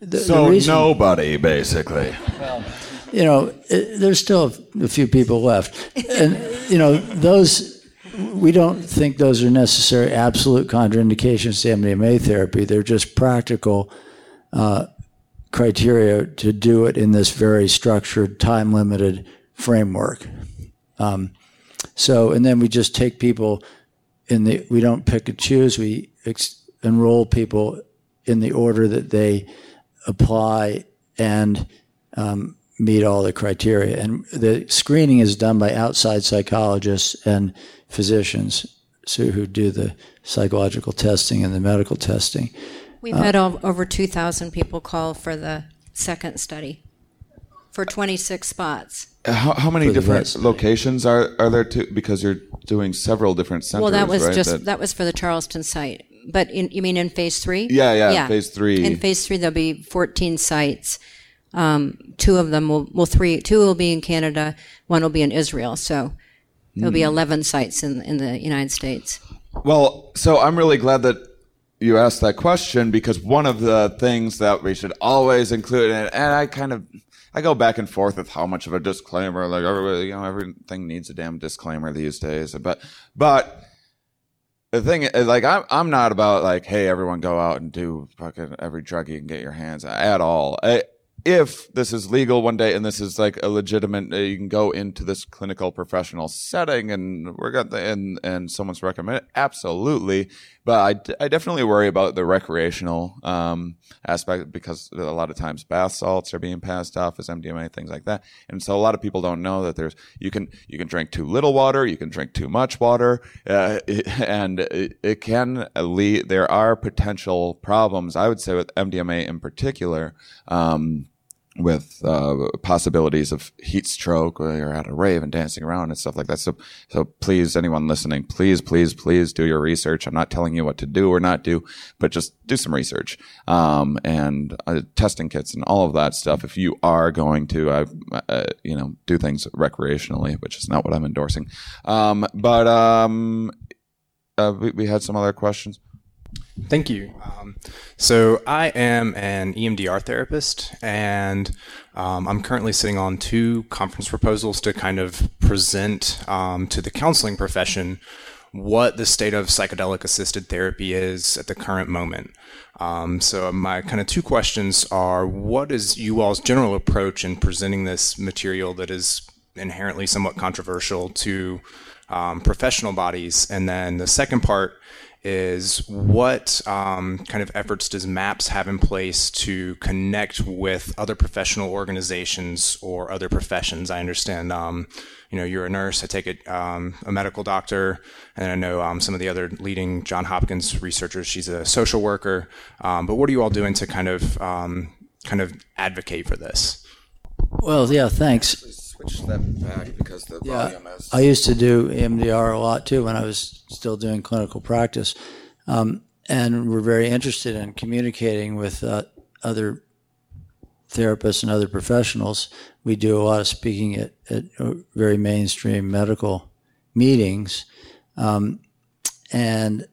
The, so the reason, nobody, basically. Well, you know, it, there's still a few people left, and you know those. We don't think those are necessary absolute contraindications to MDMA therapy. They're just practical uh, criteria to do it in this very structured, time limited framework. Um, so, and then we just take people in the, we don't pick and choose, we ex- enroll people in the order that they apply and um, meet all the criteria. And the screening is done by outside psychologists and physicians so who do the psychological testing and the medical testing. We've uh, had over 2,000 people call for the second study for 26 spots. How, how many different locations are, are there to, because you're doing several different centers? Well, that was right? just that, that, was for the Charleston site. But in, you mean in phase three? Yeah, yeah, yeah. phase three. In phase three, there'll be 14 sites. Um, two of them will, well, three, two will be in Canada, one will be in Israel. So there'll be hmm. 11 sites in, in the United States. Well, so I'm really glad that you asked that question because one of the things that we should always include, and, and I kind of I go back and forth with how much of a disclaimer, like everybody, you know, everything needs a damn disclaimer these days. But, but the thing, is, like, I'm, I'm not about like, hey, everyone go out and do fucking every drug you can get your hands at all. I, if this is legal one day and this is like a legitimate, uh, you can go into this clinical professional setting and we're going to, and, and someone's recommend it. Absolutely. But I, I definitely worry about the recreational, um, aspect because a lot of times bath salts are being passed off as MDMA, things like that. And so a lot of people don't know that there's, you can, you can drink too little water, you can drink too much water, uh, and it, it can lead, there are potential problems, I would say with MDMA in particular, um, with uh, possibilities of heat stroke or you're at a rave and dancing around and stuff like that. So, so please, anyone listening, please, please, please do your research. I'm not telling you what to do or not do, but just do some research um, and uh, testing kits and all of that stuff. If you are going to, uh, uh you know, do things recreationally, which is not what I'm endorsing. Um, but um, uh, we, we had some other questions. Thank you. Um, so I am an EMDR therapist, and um, I'm currently sitting on two conference proposals to kind of present um, to the counseling profession what the state of psychedelic assisted therapy is at the current moment. Um, so my kind of two questions are: What is you all's general approach in presenting this material that is inherently somewhat controversial to um, professional bodies? And then the second part is what um, kind of efforts does MAPS have in place to connect with other professional organizations or other professions? I understand, um, you know, you're a nurse. I take it um, a medical doctor, and I know um, some of the other leading John Hopkins researchers. She's a social worker. Um, but what are you all doing to kind of um, kind of advocate for this? Well, yeah, thanks switch that back because the yeah, volume is. I used to do EMDR a lot too when I was still doing clinical practice, um, and we're very interested in communicating with uh, other therapists and other professionals. We do a lot of speaking at, at very mainstream medical meetings, um, and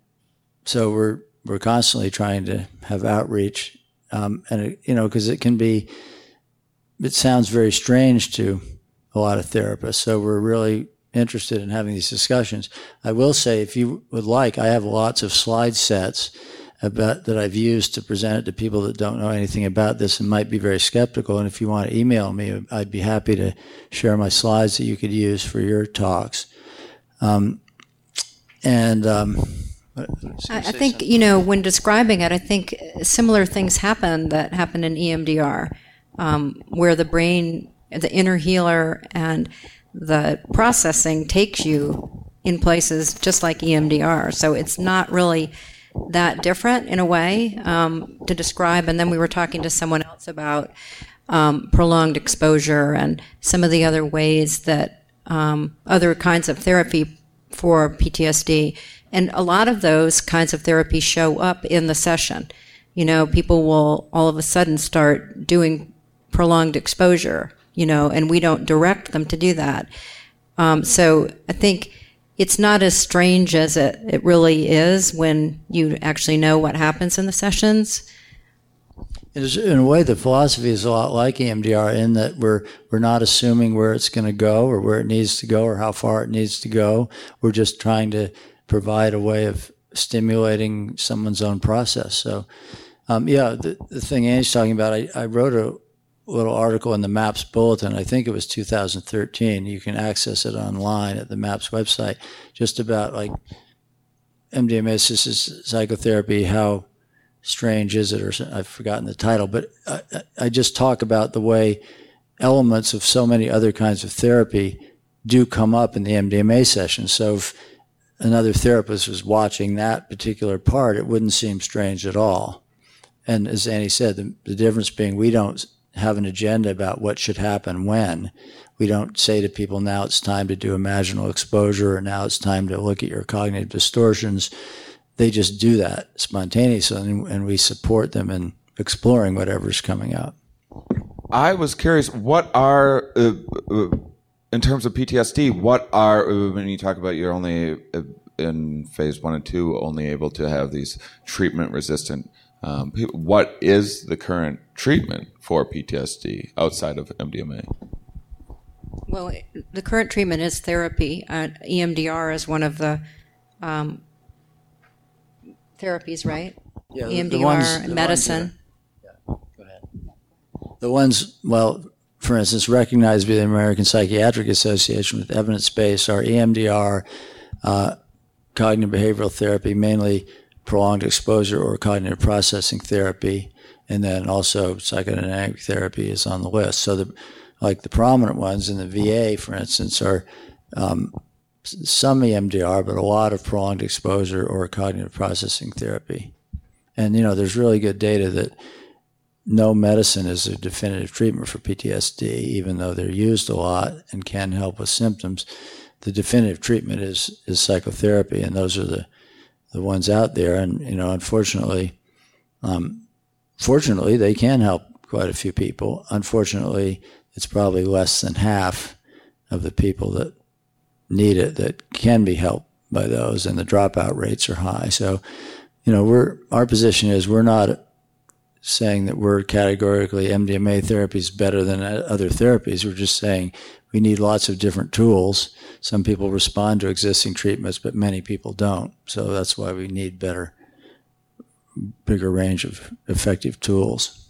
so we're we're constantly trying to have outreach, um, and it, you know because it can be. It sounds very strange to a lot of therapists. So we're really interested in having these discussions. I will say, if you would like, I have lots of slide sets about that I've used to present it to people that don't know anything about this and might be very skeptical. And if you want to email me, I'd be happy to share my slides that you could use for your talks. Um, and um, I, I, think something? you know when describing it, I think similar things happen that happen in EMDR, um, where the brain, the inner healer, and the processing takes you in places just like EMDR. So it's not really that different in a way um, to describe. And then we were talking to someone else about um, prolonged exposure and some of the other ways that um, other kinds of therapy for PTSD. And a lot of those kinds of therapy show up in the session. You know, people will all of a sudden start doing prolonged exposure, you know, and we don't direct them to do that. Um, so I think it's not as strange as it, it really is when you actually know what happens in the sessions. in a way, the philosophy is a lot like EMDR in that we're we're not assuming where it's going to go or where it needs to go or how far it needs to go. We're just trying to provide a way of stimulating someone's own process. So, um, yeah, the, the thing Annie's talking about, I, I wrote a little article in the MAPS bulletin. I think it was 2013. You can access it online at the MAPS website, just about like MDMA assisted psychotherapy. How strange is it? Or I've forgotten the title, but I, I just talk about the way elements of so many other kinds of therapy do come up in the MDMA session. So if another therapist was watching that particular part, it wouldn't seem strange at all. And as Annie said, the, the difference being we don't have an agenda about what should happen when. We don't say to people, now it's time to do imaginal exposure or now it's time to look at your cognitive distortions. They just do that spontaneously and we support them in exploring whatever's coming up. I was curious, what are, uh, uh, in terms of PTSD, what are, uh, when you talk about you're only uh, in phase one and two, only able to have these treatment resistant um, what is the current treatment for PTSD outside of MDMA? Well, the current treatment is therapy. Uh, EMDR is one of the um, therapies, right? Yeah, EMDR, the ones, the medicine. Ones yeah, go ahead. The ones, well, for instance, recognized by the American Psychiatric Association with evidence base are EMDR, uh, cognitive behavioral therapy, mainly prolonged exposure or cognitive processing therapy, and then also psychodynamic therapy is on the list. So the like the prominent ones in the VA, for instance, are um, some EMDR, but a lot of prolonged exposure or cognitive processing therapy. And you know, there's really good data that no medicine is a definitive treatment for PTSD, even though they're used a lot and can help with symptoms. The definitive treatment is is psychotherapy, and those are the the ones out there. And, you know, unfortunately, um, fortunately, they can help quite a few people. Unfortunately, it's probably less than half of the people that need it that can be helped by those, and the dropout rates are high. So, you know, we're our position is we're not saying that we're categorically MDMA therapy is better than other therapies. We're just saying we need lots of different tools. Some people respond to existing treatments, but many people don't. So that's why we need better, bigger range of effective tools.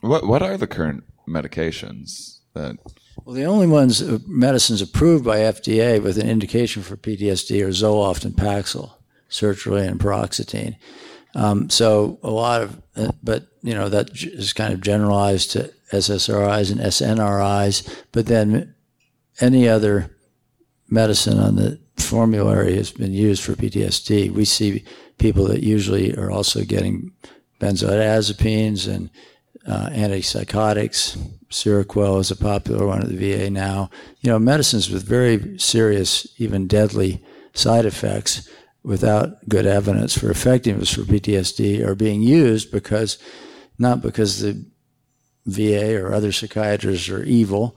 What What are the current medications that? Well, the only ones uh, medicines approved by FDA with an indication for PTSD are Zoloft and Paxil, sertraline and paroxetine. Um, so a lot of, uh, but you know that is kind of generalized to SSRIs and SNRIs, but then any other medicine on the formulary has been used for PTSD. We see people that usually are also getting benzodiazepines and uh, antipsychotics. Seroquel is a popular one at the VA now. You know, medicines with very serious, even deadly side effects without good evidence for effectiveness for PTSD are being used because not because the VA or other psychiatrists are evil.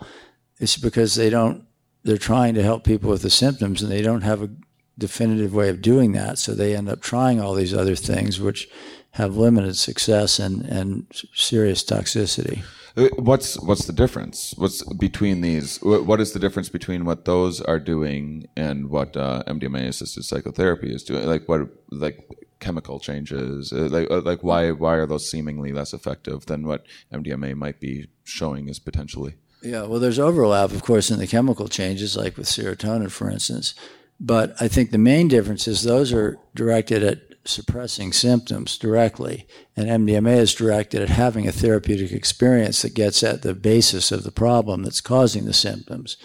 It's because they don't, they're trying to help people with the symptoms and they don't have a definitive way of doing that. So they end up trying all these other things, which have limited success and, and serious toxicity. Uh, what's what's the difference? What's between these? What is the difference between what those are doing and what uh, MDMA assisted psychotherapy is doing? Like what like chemical changes? Uh, like, uh, like why why are those seemingly less effective than what MDMA might be showing as potentially? Yeah, well, there's overlap, of course, in the chemical changes, like with serotonin, for instance. But I think the main difference is those are directed at suppressing symptoms directly, and MDMA is directed at having a therapeutic experience that gets at the basis of the problem that's causing the symptoms.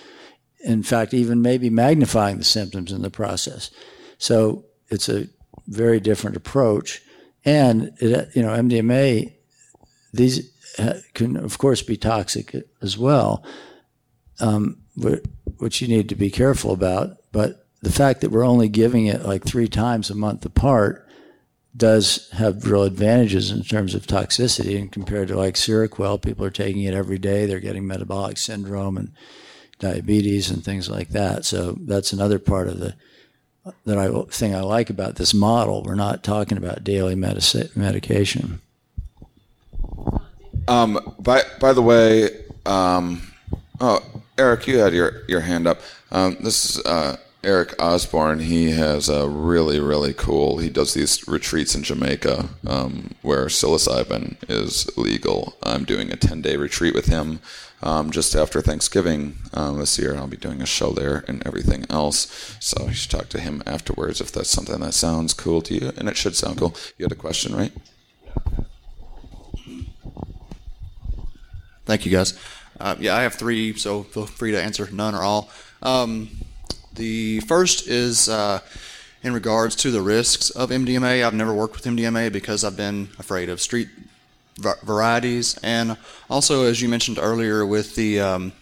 In fact, even maybe magnifying the symptoms in the process. So it's a very different approach. And it, you know, MDMA, these can of course be toxic as well, um, which you need to be careful about. But the fact that we're only giving it like three times a month apart does have real advantages in terms of toxicity. And compared to like Seroquel, people are taking it every day. They're getting metabolic syndrome and diabetes and things like that. So that's another part of the that I thing I like about this model. We're not talking about daily medici- medication. Um, by by the way, um, oh Eric, you had your your hand up. Um, this is uh, Eric Osborne. He has a really really cool. He does these retreats in Jamaica um, where psilocybin is legal. I'm doing a ten day retreat with him um, just after Thanksgiving um, this year. I'll be doing a show there and everything else. So you should talk to him afterwards if that's something that sounds cool to you, and it should sound cool. You had a question, right? Thank you, guys. Uh, yeah, I have three, so feel free to answer none or all. Um, the first is uh, in regards to the risks of MDMA. I've never worked with MDMA because I've been afraid of street varieties, and also, as you mentioned earlier, with the um,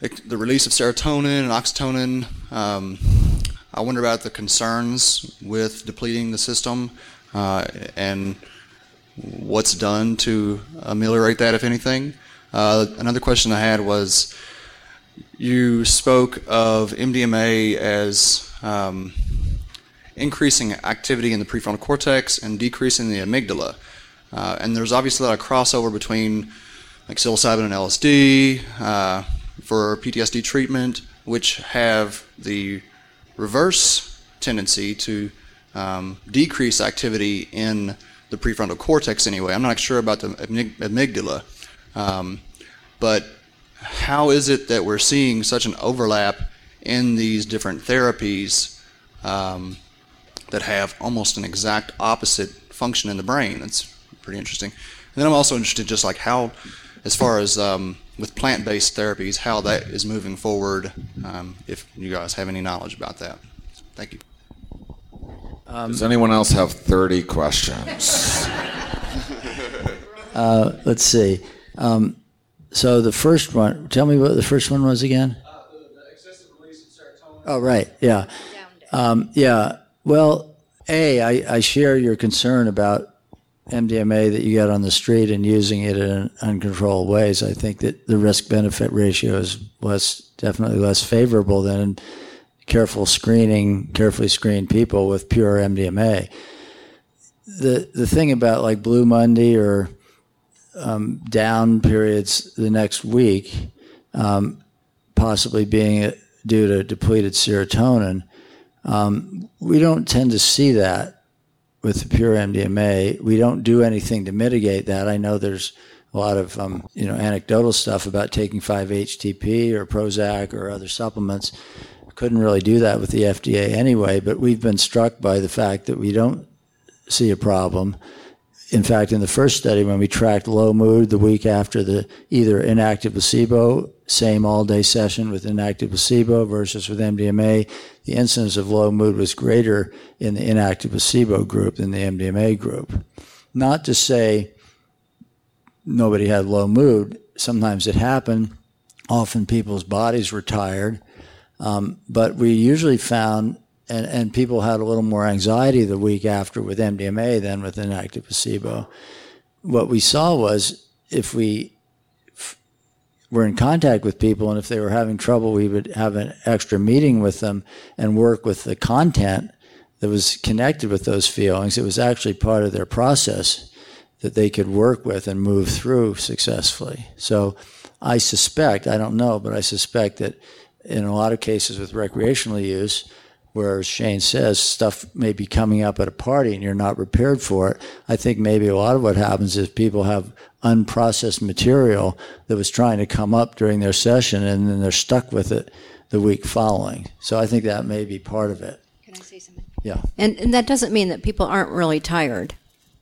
the release of serotonin and oxytocin. Um, I wonder about the concerns with depleting the system uh, and what's done to ameliorate that, if anything. Uh, another question I had was you spoke of MDMA as um, increasing activity in the prefrontal cortex and decreasing the amygdala. Uh, and there's obviously a lot of crossover between like psilocybin and LSD uh, for PTSD treatment, which have the reverse tendency to um, decrease activity in the prefrontal cortex anyway. I'm not sure about the amygdala. Um, but how is it that we're seeing such an overlap in these different therapies um, that have almost an exact opposite function in the brain? That's pretty interesting. And then I'm also interested just like how, as far as um, with plant-based therapies, how that is moving forward. Um, if you guys have any knowledge about that, thank you. Um, Does anyone else have 30 questions? uh, let's see. Um, so the first one, tell me what the first one was again. Uh, the, the excessive release of serotonin. Oh, right. Yeah. Um, yeah. Well, A, I, I share your concern about MDMA that you get on the street and using it in uncontrolled ways. I think that the risk benefit ratio is less, definitely less favorable than careful screening, carefully screened people with pure MDMA. The the thing about like Blue Monday or um, down periods the next week, um, possibly being due to depleted serotonin. Um, we don't tend to see that with the pure MDMA. We don't do anything to mitigate that. I know there's a lot of um, you know anecdotal stuff about taking 5-HTP or Prozac or other supplements. Couldn't really do that with the FDA anyway, but we've been struck by the fact that we don't see a problem in fact, in the first study, when we tracked low mood the week after the either inactive placebo, same all day session with inactive placebo versus with MDMA, the incidence of low mood was greater in the inactive placebo group than the MDMA group. Not to say nobody had low mood, sometimes it happened. Often people's bodies were tired. Um, but we usually found and, and people had a little more anxiety the week after with MDMA than with inactive placebo. What we saw was if we f- were in contact with people and if they were having trouble, we would have an extra meeting with them and work with the content that was connected with those feelings. It was actually part of their process that they could work with and move through successfully. So I suspect, I don't know, but I suspect that in a lot of cases with recreational use, where Shane says stuff may be coming up at a party and you're not prepared for it. I think maybe a lot of what happens is people have unprocessed material that was trying to come up during their session and then they're stuck with it the week following. So I think that may be part of it. Can I say something? Yeah. And, and that doesn't mean that people aren't really tired.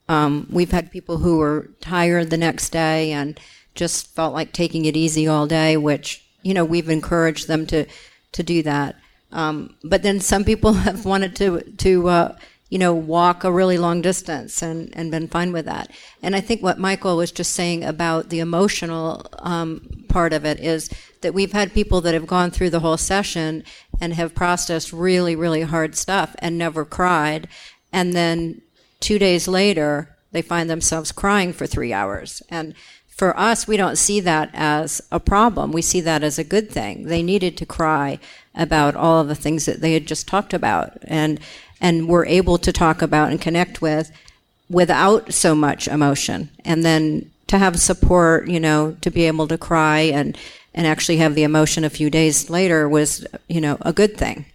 Um, we've had people who were tired the next day and just felt like taking it easy all day, which, you know, we've encouraged them to, to do that. Um, but then some people have wanted to, to uh, you know, walk a really long distance and, and been fine with that. And I think what Michael was just saying about the emotional um, part of it is that we've had people that have gone through the whole session and have processed really, really hard stuff and never cried. And then two days later, they find themselves crying for three hours. And for us, we don't see that as a problem. We see that as a good thing. They needed to cry about all of the things that they had just talked about. And and were able to talk about and connect with without so much emotion. And then to have support, you know, to be able to cry and, and actually have the emotion a few days later was, you know, a good thing.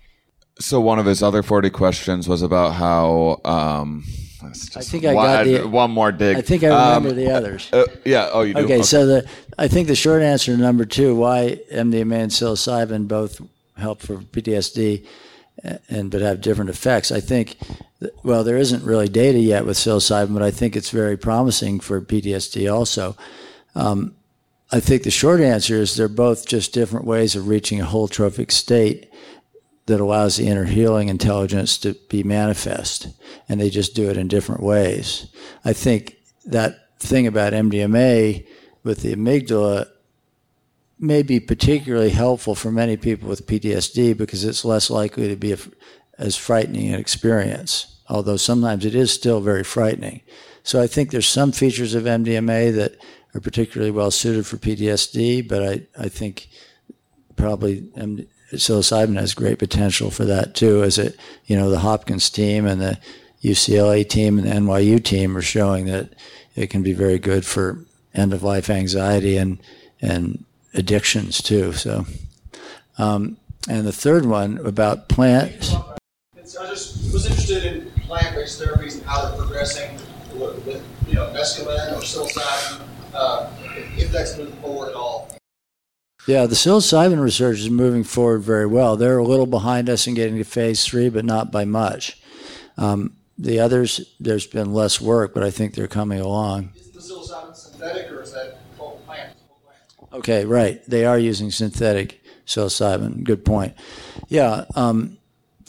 So one of his other 40 questions was about how, um, I think I got the, one more dig. I think I remember um, the others. Uh, yeah. Oh, you do. Okay, okay, So the I think the short answer to number two, why MDMA and psilocybin both help for PTSD, and but have different effects. I think, well, there isn't really data yet with psilocybin, but I think it's very promising for PTSD also. Um, I think the short answer is they're both just different ways of reaching a holotropic state that allows the inner healing intelligence to be manifest, and they just do it in different ways. I think that thing about MDMA with the amygdala may be particularly helpful for many people with PTSD because it's less likely to be a, as frightening an experience, although sometimes it is still very frightening. So I think there's some features of MDMA that are particularly well suited for PTSD, but I, I think probably psilocybin has great potential for that too, as it, you know, the Hopkins team and the UCLA team and the NYU team are showing that it can be very good for end of life anxiety and, and addictions too. So, um, and the third one about plants. I just was interested in plant-based therapies and how they're progressing with, you know mescaline or psilocybin, uh, if that's moving forward at all. Yeah, the psilocybin research is moving forward very well. They're a little behind us in getting to phase three, but not by much. Um, the others, there's been less work, but I think they're coming along. Is the psilocybin synthetic or is that whole plant? Okay, right. They are using synthetic psilocybin. Good point. Yeah, um,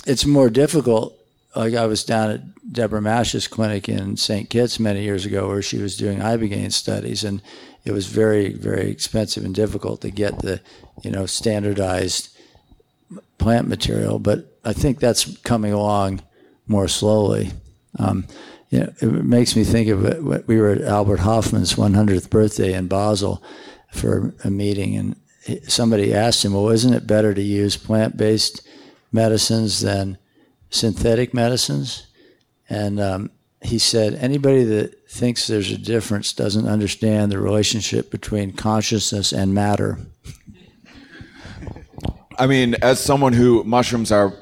it's more difficult. Like I was down at Deborah Mash's clinic in St. Kitts many years ago, where she was doing ibogaine studies, and it was very, very expensive and difficult to get the, you know, standardized plant material. But I think that's coming along more slowly. Um, you know, it makes me think of it. We were at Albert Hofmann's 100th birthday in Basel, for a meeting, and somebody asked him, "Well, isn't it better to use plant-based medicines than synthetic medicines?" And um, he said, "Anybody that thinks there's a difference doesn't understand the relationship between consciousness and matter." I mean, as someone who mushrooms are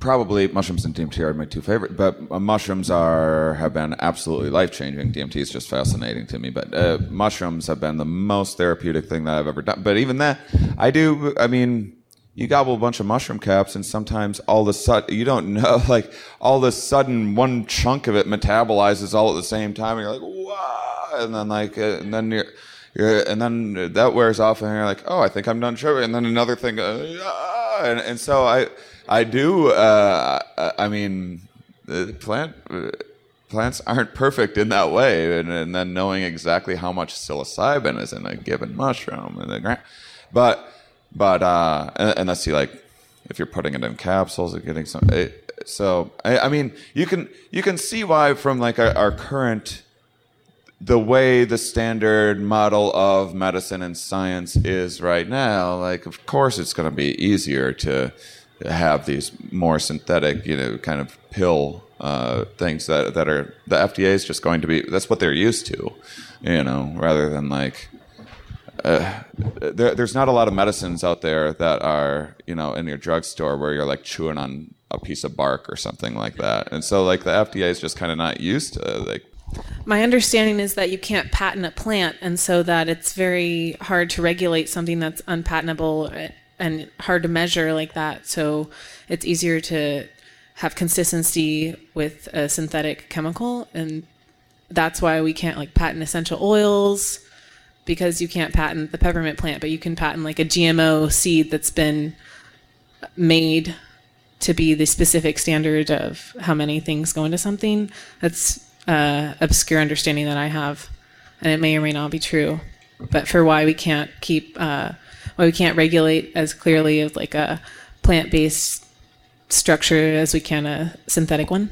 probably mushrooms and DMT are my two favorite, but mushrooms are have been absolutely life changing. DMT is just fascinating to me, but uh, mushrooms have been the most therapeutic thing that I've ever done. But even that, I do. I mean, you gobble a bunch of mushroom caps, and sometimes all of a sudden you don't know, like all of a sudden one chunk of it metabolizes all at the same time, and you're like, wow, and then like, uh, and then you're. And then that wears off, and you're like, "Oh, I think I'm done sugar." And then another thing, uh, and, and so I, I do. Uh, I mean, plant plants aren't perfect in that way, and, and, then knowing exactly how much psilocybin is in a given mushroom in the ground, but but uh, unless you like, if you're putting it in capsules or getting some. It, so I, I, mean, you can you can see why from like our, our current the way the standard model of medicine and science is right now, like of course it's going to be easier to have these more synthetic, you know, kind of pill uh, things that that are the FDA is just going to be. That's what they're used to, you know, rather than like. Uh, there, there's not a lot of medicines out there that are, you know, in your drugstore where you're like chewing on a piece of bark or something like that. And so like the FDA is just kind of not used to like my understanding is that you can't patent a plant, and so that it's very hard to regulate something that's unpatentable and hard to measure like that. So it's easier to have consistency with a synthetic chemical, and that's why we can't like patent essential oils because you can't patent the peppermint plant, but you can patent like a GMO seed that's been made to be the specific standard of how many things go into something. That's uh, obscure understanding that I have, and it may or may not be true. But for why we can't keep, uh, why we can't regulate as clearly as like a plant-based structure as we can a synthetic one.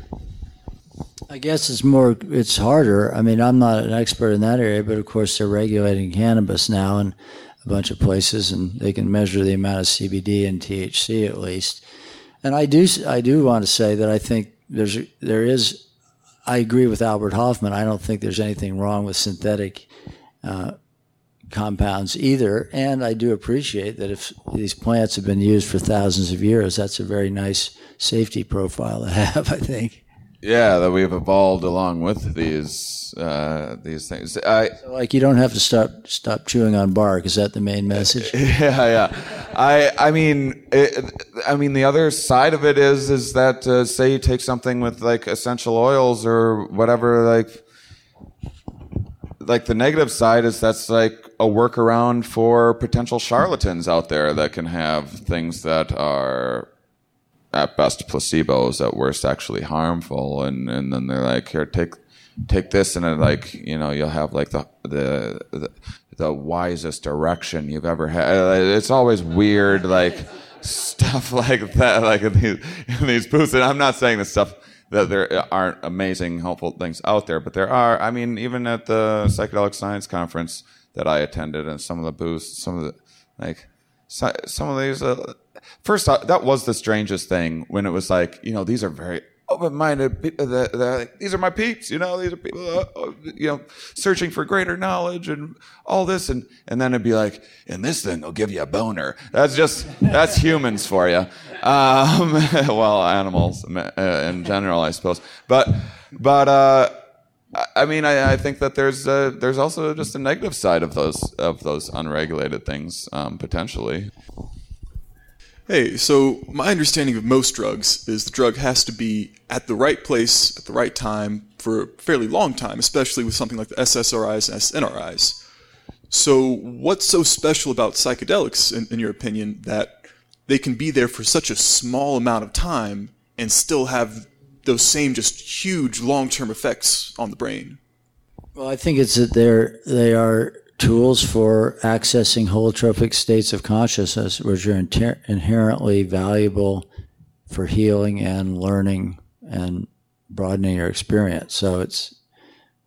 I guess it's more, it's harder. I mean, I'm not an expert in that area, but of course they're regulating cannabis now in a bunch of places, and they can measure the amount of CBD and THC at least. And I do, I do want to say that I think there's, there is I agree with Albert Hofmann. I don't think there's anything wrong with synthetic uh, compounds either. And I do appreciate that if these plants have been used for thousands of years, that's a very nice safety profile to have, I think. Yeah, that we've evolved along with these uh, these things. I, so like you don't have to stop stop chewing on bark. Is that the main message? Yeah, yeah. I I mean, it, I mean the other side of it is is that uh, say you take something with like essential oils or whatever, like like the negative side is that's like a workaround for potential charlatans out there that can have things that are at best placebos, at worst actually harmful, and and then they're like, here, take take this, and then like you know you'll have like the the the, the wisest erection you've ever had. It's always weird, like stuff like that, like in these, in these booths. And I'm not saying the stuff that there aren't amazing, helpful things out there, but there are. I mean, even at the psychedelic science conference that I attended, and some of the booths, some of the like some of these. Uh, first, uh, that was the strangest thing when it was like, you know, these are very open-minded people. That, these are my peeps, you know. These are people, uh, uh, you know, searching for greater knowledge and all this, and and then it'd be like, and this thing will give you a boner. That's just that's humans for you. Um, well, animals uh, in general, I suppose. But but. uh I mean, I, I, think that there's uh, there's also just a negative side of those of those unregulated things um, potentially. Hey, so my understanding of most drugs is the drug has to be at the right place at the right time for a fairly long time, especially with something like the SSRIs and SNRIs. So, what's so special about psychedelics, in, in your opinion, that they can be there for such a small amount of time and still have those same just huge long-term effects on the brain? Well, I think it's that they're they are tools for accessing holotropic states of consciousness, which are inter- inherently valuable for healing and learning and broadening your experience. So it's,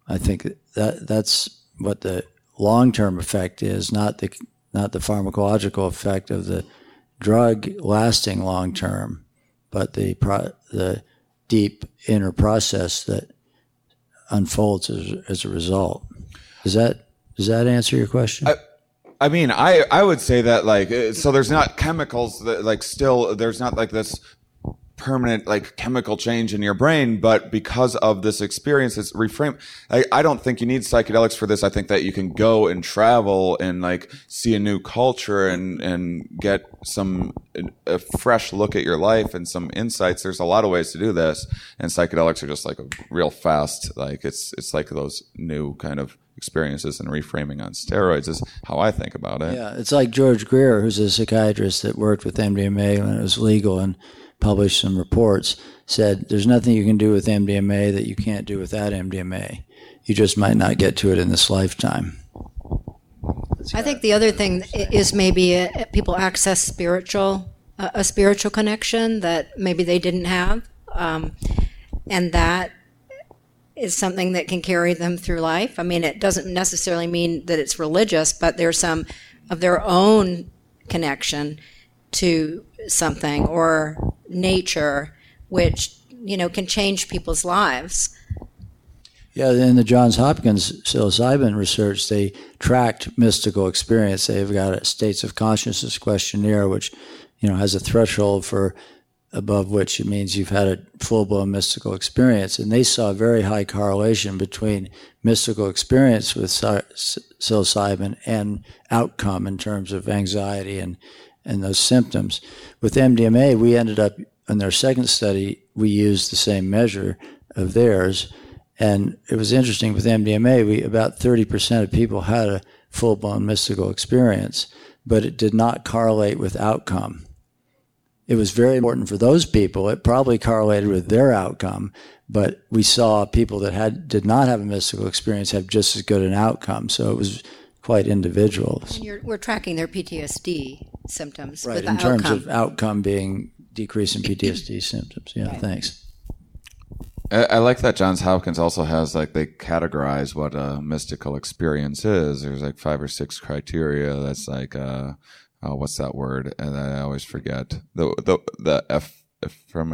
I think that that's what the long-term effect is, not the not the pharmacological effect of the drug lasting long term, but the pro- the deep inner process that unfolds as, as a result. Is that does that answer your question? I, I mean, I I would say that like uh, so there's not chemicals that like still there's not like this permanent like chemical change in your brain, but because of this experience, it's reframed. I, I don't think you need psychedelics for this. I think that you can go and travel and like see a new culture and and get some a fresh look at your life and some insights. There's a lot of ways to do this, and psychedelics are just like a real fast like it's it's like those new kind of experiences and reframing on steroids is how I think about it. Yeah, it's like George Greer, who's a psychiatrist that worked with MDMA when it was legal and published some reports, said there's nothing you can do with MDMA that you can't do without MDMA. You just might not get to it in this lifetime. I think the other thing is maybe uh, people access spiritual a spiritual connection that maybe they didn't have, um, and that is something that can carry them through life. I mean, it doesn't necessarily mean that it's religious, but there's some of their own connection to something or nature, which you know can change people's lives. Yeah, in the Johns Hopkins psilocybin research, they tracked mystical experience. They've got a states of consciousness questionnaire, which you know has a threshold for above which it means you've had a full blown mystical experience. And they saw a very high correlation between mystical experience with psilocybin and outcome in terms of anxiety and, and those symptoms. With MDMA, we ended up in their second study, we used the same measure of theirs. And it was interesting with MDMA, we about 30% of people had a full blown mystical experience, but it did not correlate with outcome it was very important for those people. It probably correlated with their outcome, but we saw people that had did not have a mystical experience have just as good an outcome. So it was quite individual. we're tracking their PTSD symptoms, right? In terms outcome. of outcome being decrease in PTSD symptoms. Yeah, right. thanks. I, I like that Johns Hopkins also has like they categorize what a mystical experience is. There's like five or six criteria. That's like uh, oh, what's that word? And I always forget the the the f from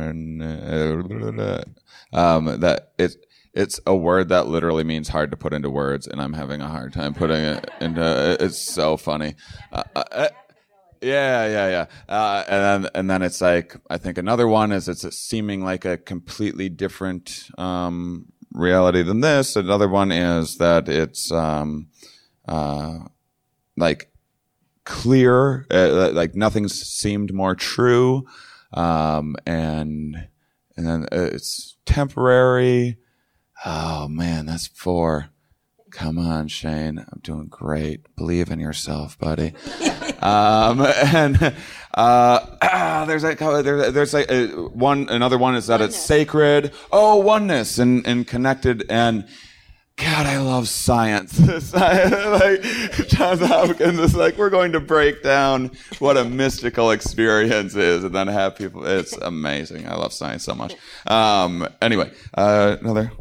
um that it it's a word that literally means hard to put into words, and I'm having a hard time putting it into. It's so funny. Uh, uh, uh, yeah, yeah, yeah. Uh, and then and then it's like I think another one is it's seeming like a completely different um, reality than this. Another one is that it's um, uh, like clear, uh, like nothing seemed more true, um, and and then it's temporary. Oh man, that's four. Come on, Shane. I'm doing great. Believe in yourself, buddy. um, and uh, there's like there's, there's like uh, one another one is that oneness. it's sacred. Oh, oneness and and connected and God, I love science. like Johns Hopkins is like, we're going to break down what a mystical experience is, and then have people. It's amazing. I love science so much. Um, anyway, uh, another.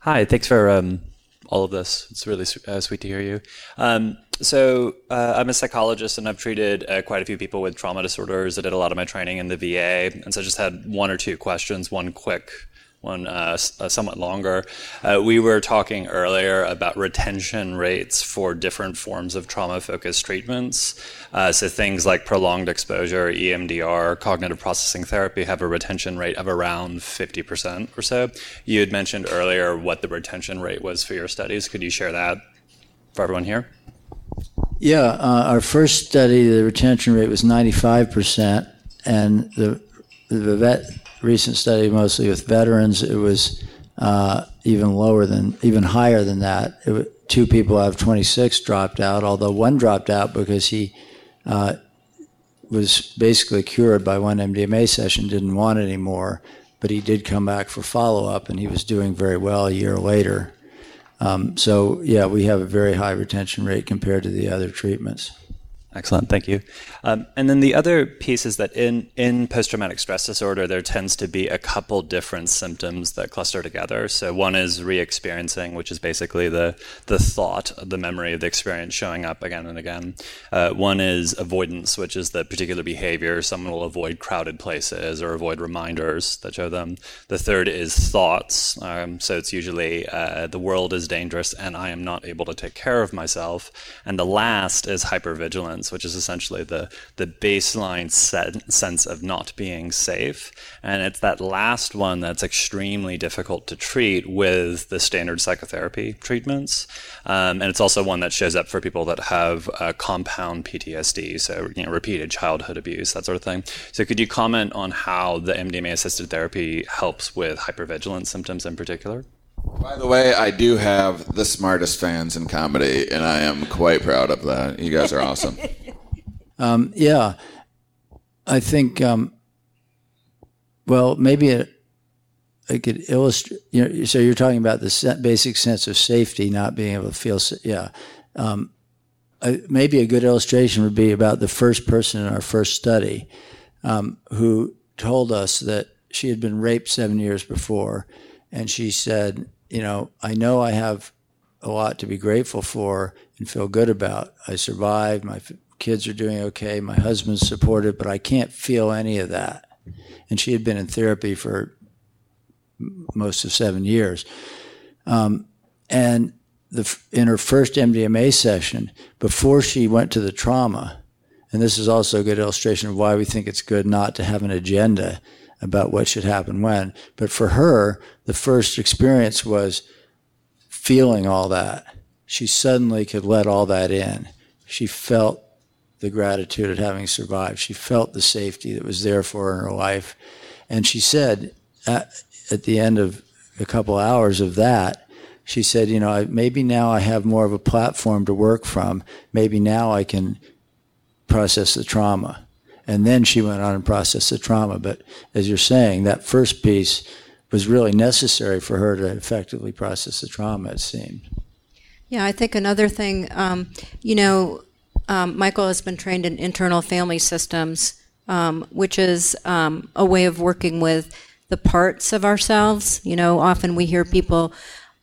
Hi, thanks for um, all of this. It's really uh, sweet to hear you. Um, so uh, I'm a psychologist, and I've treated uh, quite a few people with trauma disorders. I did a lot of my training in the VA, and so I just had one or two questions. One quick one uh, uh, somewhat longer. Uh, we were talking earlier about retention rates for different forms of trauma focused treatments. Uh, so things like prolonged exposure, EMDR, cognitive processing therapy have a retention rate of around 50% or so. You had mentioned earlier what the retention rate was for your studies. Could you share that for everyone here? Yeah, uh, our first study, the retention rate was 95%, and the the vet recent study, mostly with veterans, it was uh, even lower than, even higher than that. It, two people out of 26 dropped out, although one dropped out because he uh, was basically cured by one MDMA session, didn't want anymore, but he did come back for follow up, and he was doing very well a year later. Um, so, yeah, we have a very high retention rate compared to the other treatments. Excellent, thank you. Um, and then the other piece is that in, in post traumatic stress disorder, there tends to be a couple different symptoms that cluster together. So, one is re experiencing, which is basically the, the thought, the memory of the experience showing up again and again. Uh, one is avoidance, which is the particular behavior. Someone will avoid crowded places or avoid reminders that show them. The third is thoughts. Um, so, it's usually uh, the world is dangerous and I am not able to take care of myself. And the last is hypervigilance which is essentially the, the baseline set, sense of not being safe. And it's that last one that's extremely difficult to treat with the standard psychotherapy treatments. Um, and it's also one that shows up for people that have uh, compound PTSD, so you know, repeated childhood abuse, that sort of thing. So could you comment on how the MDMA assisted therapy helps with hypervigilance symptoms in particular? By the way, I do have the smartest fans in comedy, and I am quite proud of that. You guys are awesome. um, yeah, I think. Um, well, maybe it, I could illustrate. You know, so you're talking about the basic sense of safety, not being able to feel. Yeah, um, I, maybe a good illustration would be about the first person in our first study um, who told us that she had been raped seven years before and she said, You know, I know I have a lot to be grateful for and feel good about. I survived. My kids are doing okay. My husband's supportive, but I can't feel any of that. And she had been in therapy for most of seven years. Um, and the, in her first MDMA session, before she went to the trauma, And this is also a good illustration of why we think it's good not to have an agenda about what should happen when. But for her, the first experience was feeling all that. She suddenly could let all that in. She felt the gratitude at having survived. She felt the safety that was there for her in her life. And she said at, at the end of a couple hours of that, she said, you know, maybe now I have more of a platform to work from. Maybe now I can process the trauma. And then she went on and processed the trauma. But as you're saying, that first piece was really necessary for her to effectively process the trauma, it seemed. Yeah, I think another thing, um, you know, um, Michael has been trained in internal family systems, um, which is um, a way of working with the parts of ourselves. You know, often we hear people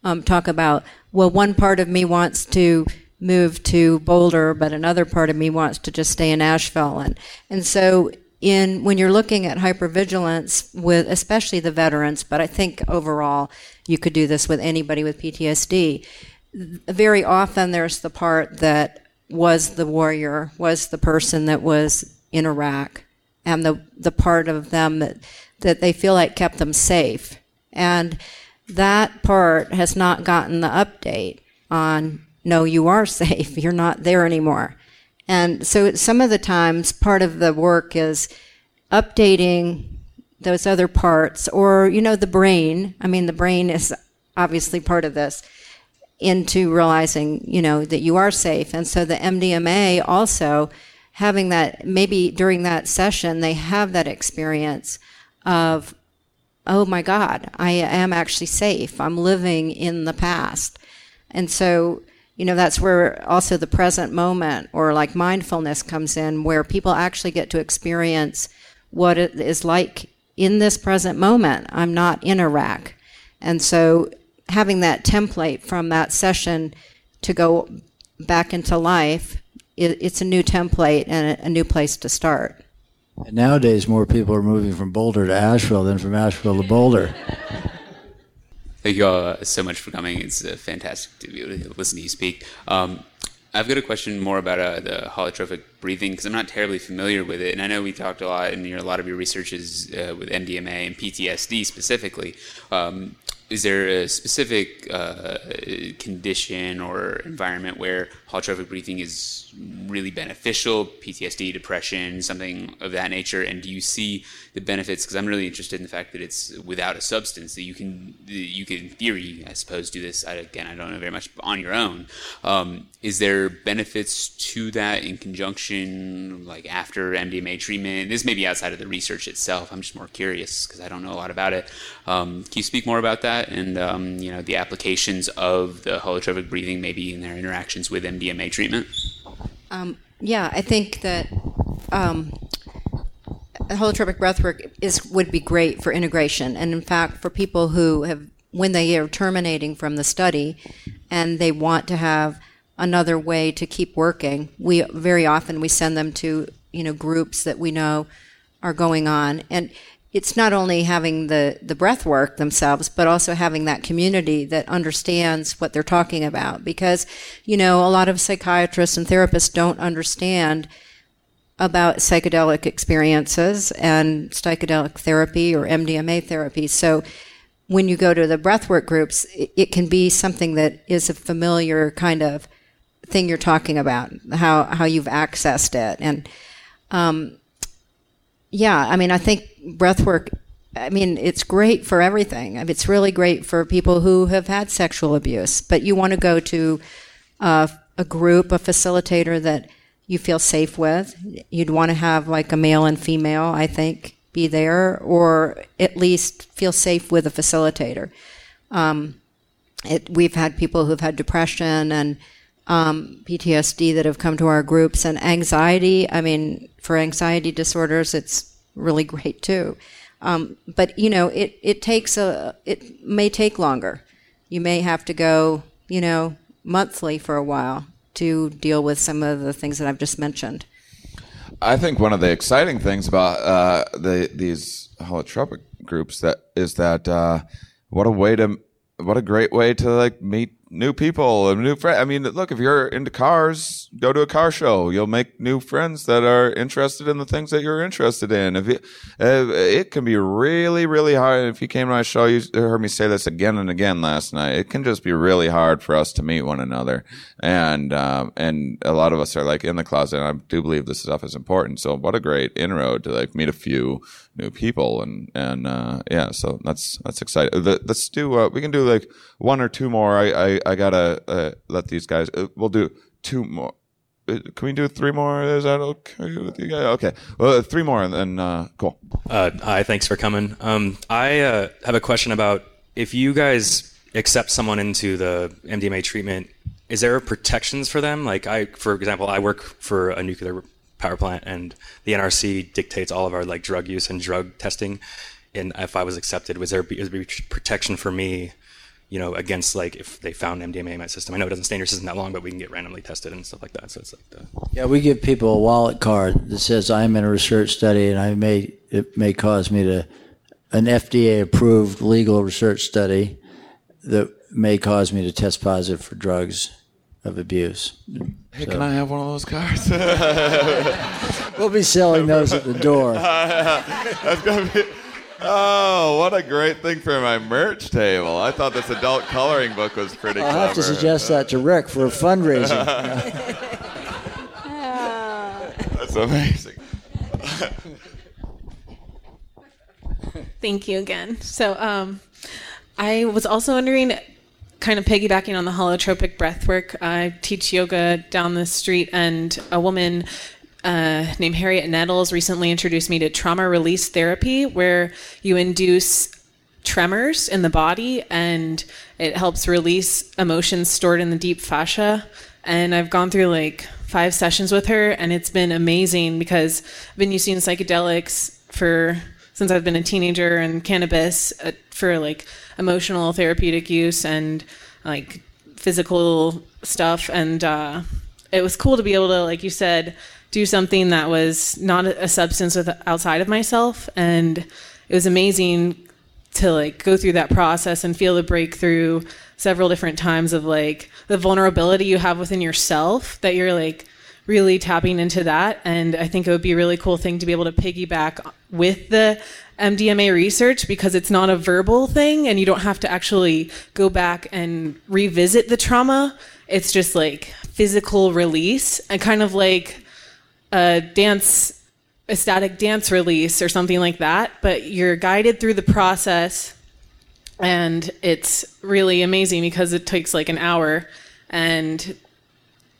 um, talk about, well, one part of me wants to move to Boulder, but another part of me wants to just stay in Asheville. And, and so in when you're looking at hypervigilance with especially the veterans, but I think overall you could do this with anybody with PTSD. Very often there's the part that was the warrior, was the person that was in Iraq, and the the part of them that that they feel like kept them safe. And that part has not gotten the update on no, you are safe. You're not there anymore. And so some of the times part of the work is updating those other parts or, you know, the brain. I mean, the brain is obviously part of this into realizing, you know, that you are safe. And so the MDMA also having that, maybe during that session, they have that experience of, oh my God, I am actually safe. I'm living in the past. And so you know, that's where also the present moment or like mindfulness comes in, where people actually get to experience what it is like in this present moment. I'm not in Iraq. And so having that template from that session to go back into life, it, it's a new template and a, a new place to start. And nowadays, more people are moving from Boulder to Asheville than from Asheville to Boulder. Thank you all uh, so much for coming. It's uh, fantastic to be able to listen to you speak. Um, I've got a question more about uh, the holotropic breathing because I'm not terribly familiar with it, and I know we talked a lot your, a lot of your researches uh, with MDMA and PTSD specifically. Um, is there a specific uh, condition or environment where holotropic breathing is really beneficial, PTSD, depression, something of that nature? And do you see the benefits? Because I'm really interested in the fact that it's without a substance that you can, you can in theory, I suppose, do this. I, again, I don't know very much on your own. Um, is there benefits to that in conjunction, like after MDMA treatment? This may be outside of the research itself. I'm just more curious because I don't know a lot about it. Um, can you speak more about that and um, you know the applications of the holotropic breathing, maybe in their interactions with MDMA treatment? Um, yeah, I think that um, holotropic breathwork is would be great for integration, and in fact, for people who have when they are terminating from the study and they want to have another way to keep working, we very often we send them to you know groups that we know are going on and it's not only having the, the breath work themselves, but also having that community that understands what they're talking about. Because, you know, a lot of psychiatrists and therapists don't understand about psychedelic experiences and psychedelic therapy or MDMA therapy. So when you go to the breathwork groups, it, it can be something that is a familiar kind of thing you're talking about, how, how you've accessed it. And, um, yeah, I mean, I think breath work, I mean, it's great for everything. It's really great for people who have had sexual abuse, but you want to go to uh, a group, a facilitator that you feel safe with. You'd want to have like a male and female, I think, be there, or at least feel safe with a facilitator. Um, it, we've had people who've had depression and um, PTSD that have come to our groups and anxiety. I mean, for anxiety disorders, it's really great too. Um, but you know, it, it takes a, it may take longer. You may have to go, you know, monthly for a while to deal with some of the things that I've just mentioned. I think one of the exciting things about uh, the these holotropic groups that is that uh, what a way to what a great way to like meet new people and new friends. I mean, look, if you're into cars, go to a car show. You'll make new friends that are interested in the things that you're interested in. If it, it can be really, really hard. If you came to my show, you heard me say this again and again last night. It can just be really hard for us to meet one another. And, um, and a lot of us are like in the closet. And I do believe this stuff is important. So what a great inroad to like meet a few new people and and uh, yeah so that's that's exciting let's do uh, we can do like one or two more i i, I gotta uh, let these guys uh, we'll do two more. Uh, can we do three more? Is that okay with you guys? Okay. Well three more and then uh, cool. Hi thanks for coming. Um, i have a question about if you guys accept someone into the mdma treatment is there protections for them? Like i for example i work for a nuclear power plant, and the NRC dictates all of our like drug use and drug testing. And if I was accepted, was there be, was there be protection for me, you know, against like if they found MDMA in my system? I know it doesn't stay in your system that long, but we can get randomly tested and stuff like that. So it's like the yeah, we give people a wallet card that says I'm in a research study, and I may it may cause me to an FDA approved legal research study that may cause me to test positive for drugs of abuse. Hey, so. can I have one of those cards? we'll be selling those at the door. That's gonna be. Oh, what a great thing for my merch table! I thought this adult coloring book was pretty. Cool. I'll clever. have to suggest that to Rick for a fundraiser. That's amazing. Thank you again. So, um, I was also wondering kind of piggybacking on the holotropic breath work, I teach yoga down the street, and a woman uh, named Harriet Nettles recently introduced me to trauma release therapy, where you induce tremors in the body and it helps release emotions stored in the deep fascia. And I've gone through like five sessions with her, and it's been amazing because I've been using psychedelics for since I've been a teenager and cannabis uh, for like emotional therapeutic use and like physical stuff. And uh, it was cool to be able to, like you said, do something that was not a substance with, outside of myself. And it was amazing to like go through that process and feel the breakthrough several different times of like the vulnerability you have within yourself that you're like really tapping into that and i think it would be a really cool thing to be able to piggyback with the MDMA research because it's not a verbal thing and you don't have to actually go back and revisit the trauma. It's just like physical release and kind of like a dance, dance release or something like that. But you're guided through the process and it's really amazing because it takes like an hour and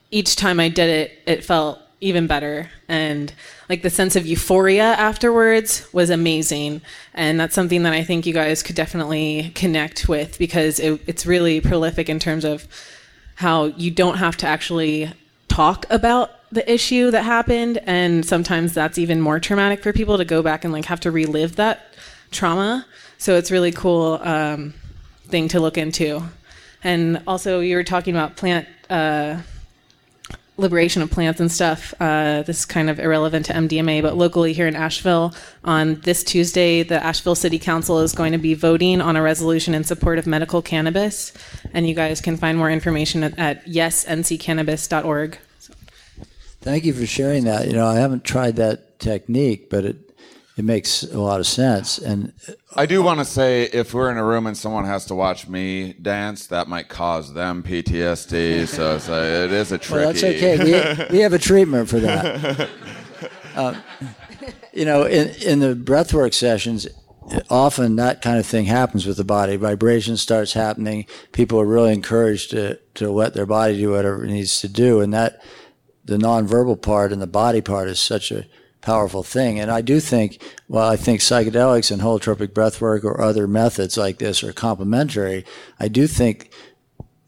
each time I did it, it felt even better. And like the sense of euphoria afterwards was amazing. And that's something that I think you guys could definitely connect with because it, it's really prolific in terms of how you don't have to actually talk about the issue that happened. And sometimes that's even more traumatic for people to go back and like have to relive that trauma. So it's really cool um, thing to look into. And also, you were talking about plant. Uh, liberation of plants and stuff. Uh, this is kind of irrelevant to MDMA, but locally here in Asheville, on this Tuesday, the Asheville City Council is going to be voting on a resolution in support of medical cannabis. And you guys can find more information at, at yesnccannabis.org. Thank you for sharing that. You know, I haven't tried that technique, but it it makes a lot of sense. And I do want to say, if we're in a room and someone has to watch me dance, that might cause them PTSD. so it's a, it is a tricky. Well, that's okay. We, we have a treatment for that. Uh, you know, in in the breathwork sessions, often that kind of thing happens with the body. Vibration starts happening. People are really encouraged to to let their body do whatever it needs to do, and that the nonverbal part and the body part is such a powerful thing. And I do think, while I think psychedelics and holotropic breathwork or other methods like this are complementary, I do think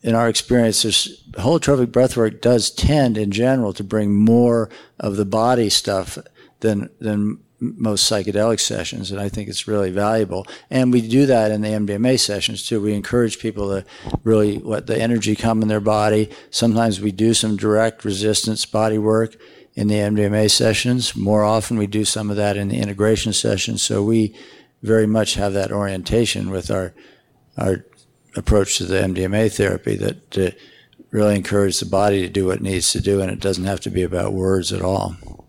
in our experience, there's, holotropic breathwork does tend in general to bring more of the body stuff than, than most psychedelic sessions, and I think it's really valuable. And we do that in the MDMA sessions too. We encourage people to really let the energy come in their body. Sometimes we do some direct resistance body work in the MDMA sessions. More often, we do some of that in the integration sessions. So we very much have that orientation with our our approach to the MDMA therapy that to really encourage the body to do what it needs to do, and it doesn't have to be about words at all.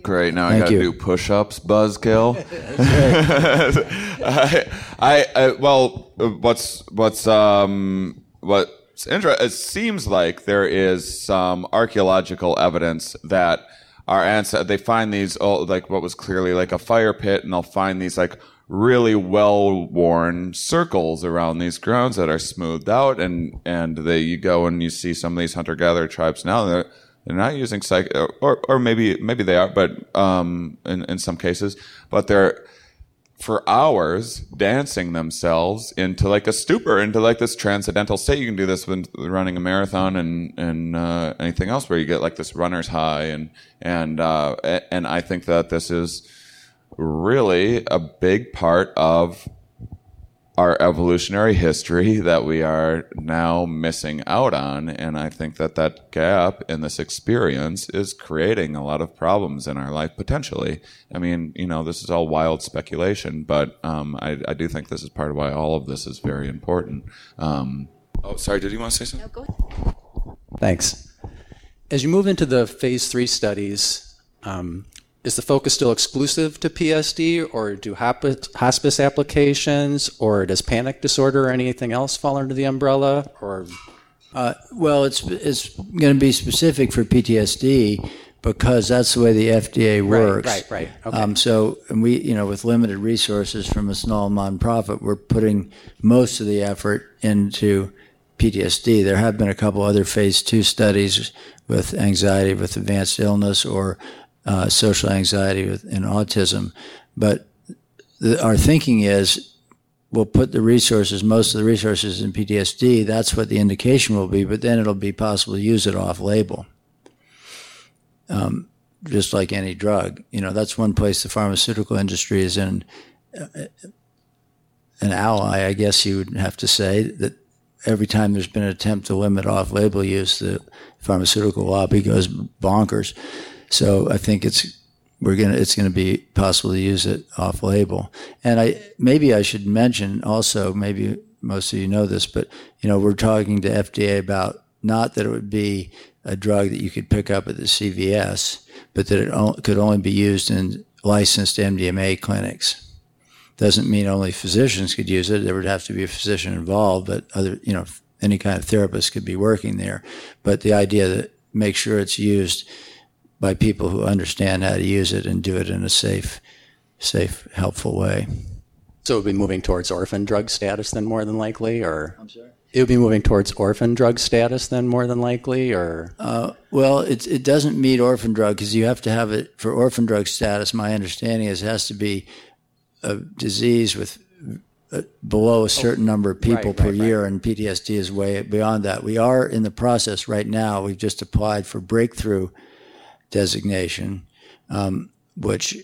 Great. Now Thank I got to do push-ups, buzzkill. I, I, I, well, what's what's um what's interesting? It seems like there is some archaeological evidence that our ancestors they find these old, like what was clearly like a fire pit, and they'll find these like really well-worn circles around these grounds that are smoothed out, and and they you go and you see some of these hunter-gatherer tribes now. They're, not using psych, or or maybe maybe they are, but um, in in some cases, but they're for hours dancing themselves into like a stupor, into like this transcendental state. You can do this when running a marathon and and uh, anything else where you get like this runner's high, and and uh, and I think that this is really a big part of our evolutionary history that we are now missing out on. And I think that that gap in this experience is creating a lot of problems in our life potentially. I mean, you know, this is all wild speculation, but um, I, I do think this is part of why all of this is very important. Um, oh, sorry, did you want to say something? No, go ahead. Thanks. As you move into the phase three studies, um, is the focus still exclusive to PTSD, or do hospice applications, or does panic disorder or anything else fall under the umbrella? Or Uh, well, it's it's going to be specific for PTSD because that's the way the FDA works. right, right. Okay. Um, so, and we, you know, with limited resources from a small nonprofit, we're putting most of the effort into PTSD. There have been a couple other phase two studies with anxiety with advanced illness or uh, social anxiety in autism, but the, our thinking is we'll put the resources, most of the resources in PTSD. That's what the indication will be, but then it'll be possible to use it off label. Um, just like any drug, you know, that's one place the pharmaceutical industry is in uh, an ally, I guess you would have to say that every time there's been an attempt to limit off label use, the pharmaceutical lobby goes bonkers. So I think it's we're gonna it's gonna be possible to use it off label. And I maybe I should mention also maybe most of you know this, but you know we're talking to FDA about not that it would be a drug that you could pick up at the CVS, but that it o- could only be used in licensed MDMA clinics. Doesn't mean only physicians could use it. There would have to be a physician involved, but other, you know, any kind of therapist could be working there. But the idea that make sure it's used by people who understand how to use it and do it in a safe, safe, helpful way. so it would be moving towards orphan drug status then more than likely, or I'm sorry, it would be moving towards orphan drug status then more than likely, or Uh, well, it, it doesn't meet orphan drug because you have to have it for orphan drug status. My understanding is it has to be a disease with uh, below a certain number of people right, per right, year, and PTSD is way beyond that. We are in the process right now. We've just applied for breakthrough designation, um, which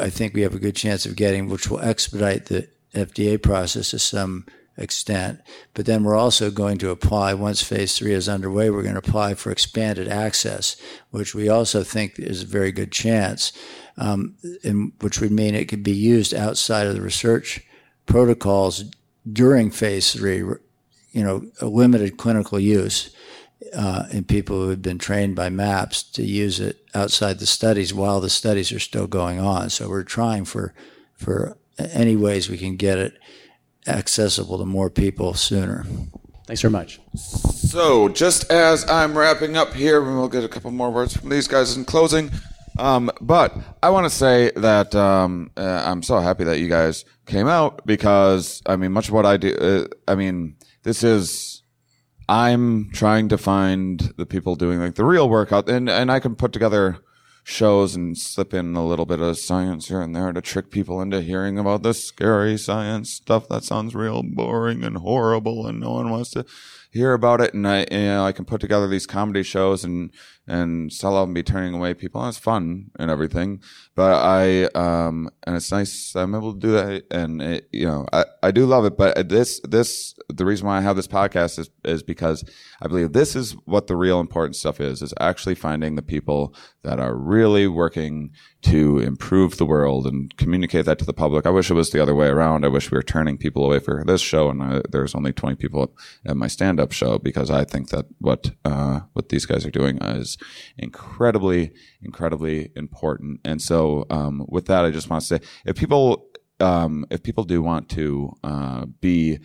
I think we have a good chance of getting, which will expedite the FDA process to some extent. But then we're also going to apply, once phase three is underway, we're going to apply for expanded access, which we also think is a very good chance, um, in, which would mean it could be used outside of the research protocols during phase three, you know, a limited clinical use. Uh, in people who have been trained by MAPS to use it outside the studies while the studies are still going on. So we're trying for for any ways we can get it accessible to more people sooner. Thanks very much. So, just as I'm wrapping up here, we'll get a couple more words from these guys in closing. Um, but I want to say that um, uh, I'm so happy that you guys came out because I mean, much of what I do. Uh, I mean, this is I'm trying to find the people doing like the real workout, and and I can put together shows and slip in a little bit of science here and there to trick people into hearing about this scary science stuff that sounds real boring and horrible, and no one wants to hear about it. And I, you know, I can put together these comedy shows and and sell out and be turning away people. And it's fun and everything, but I um and it's nice I'm able to do that, and it, you know I I do love it. But this this the reason why I have this podcast is is because I believe this is what the real important stuff is is actually finding the people that are really working to improve the world and communicate that to the public. I wish it was the other way around. I wish we were turning people away for this show and uh, there's only 20 people at my stand up show because I think that what uh, what these guys are doing is incredibly incredibly important. And so um, with that I just want to say if people um, if people do want to uh, be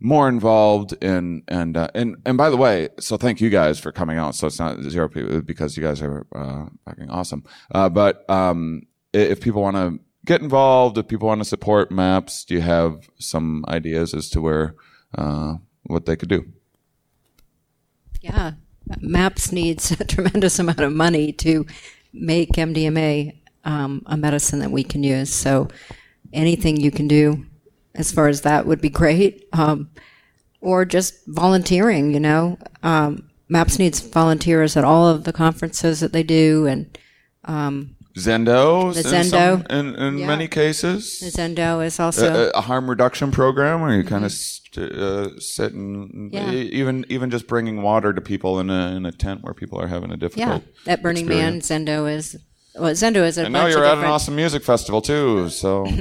more involved in and uh, and and by the way, so thank you guys for coming out. So it's not zero people because you guys are uh, fucking awesome. Uh, but um, if people want to get involved, if people want to support Maps, do you have some ideas as to where uh, what they could do? Yeah, Maps needs a tremendous amount of money to make MDMA um, a medicine that we can use. So anything you can do as far as that would be great. Um, or just volunteering, you know. Um, MAPS needs volunteers at all of the conferences that they do, and um, Zendo, the Zendo, in, in, in yeah. many cases. The Zendo is also a, a harm reduction program where you mm-hmm. kind of st- uh, sit and yeah. even even just bringing water to people in a in a tent where people are having a difficult. Yeah, at Burning experience. Man, Zendo is well, Zendo is a. And now you're at an awesome music festival too, so.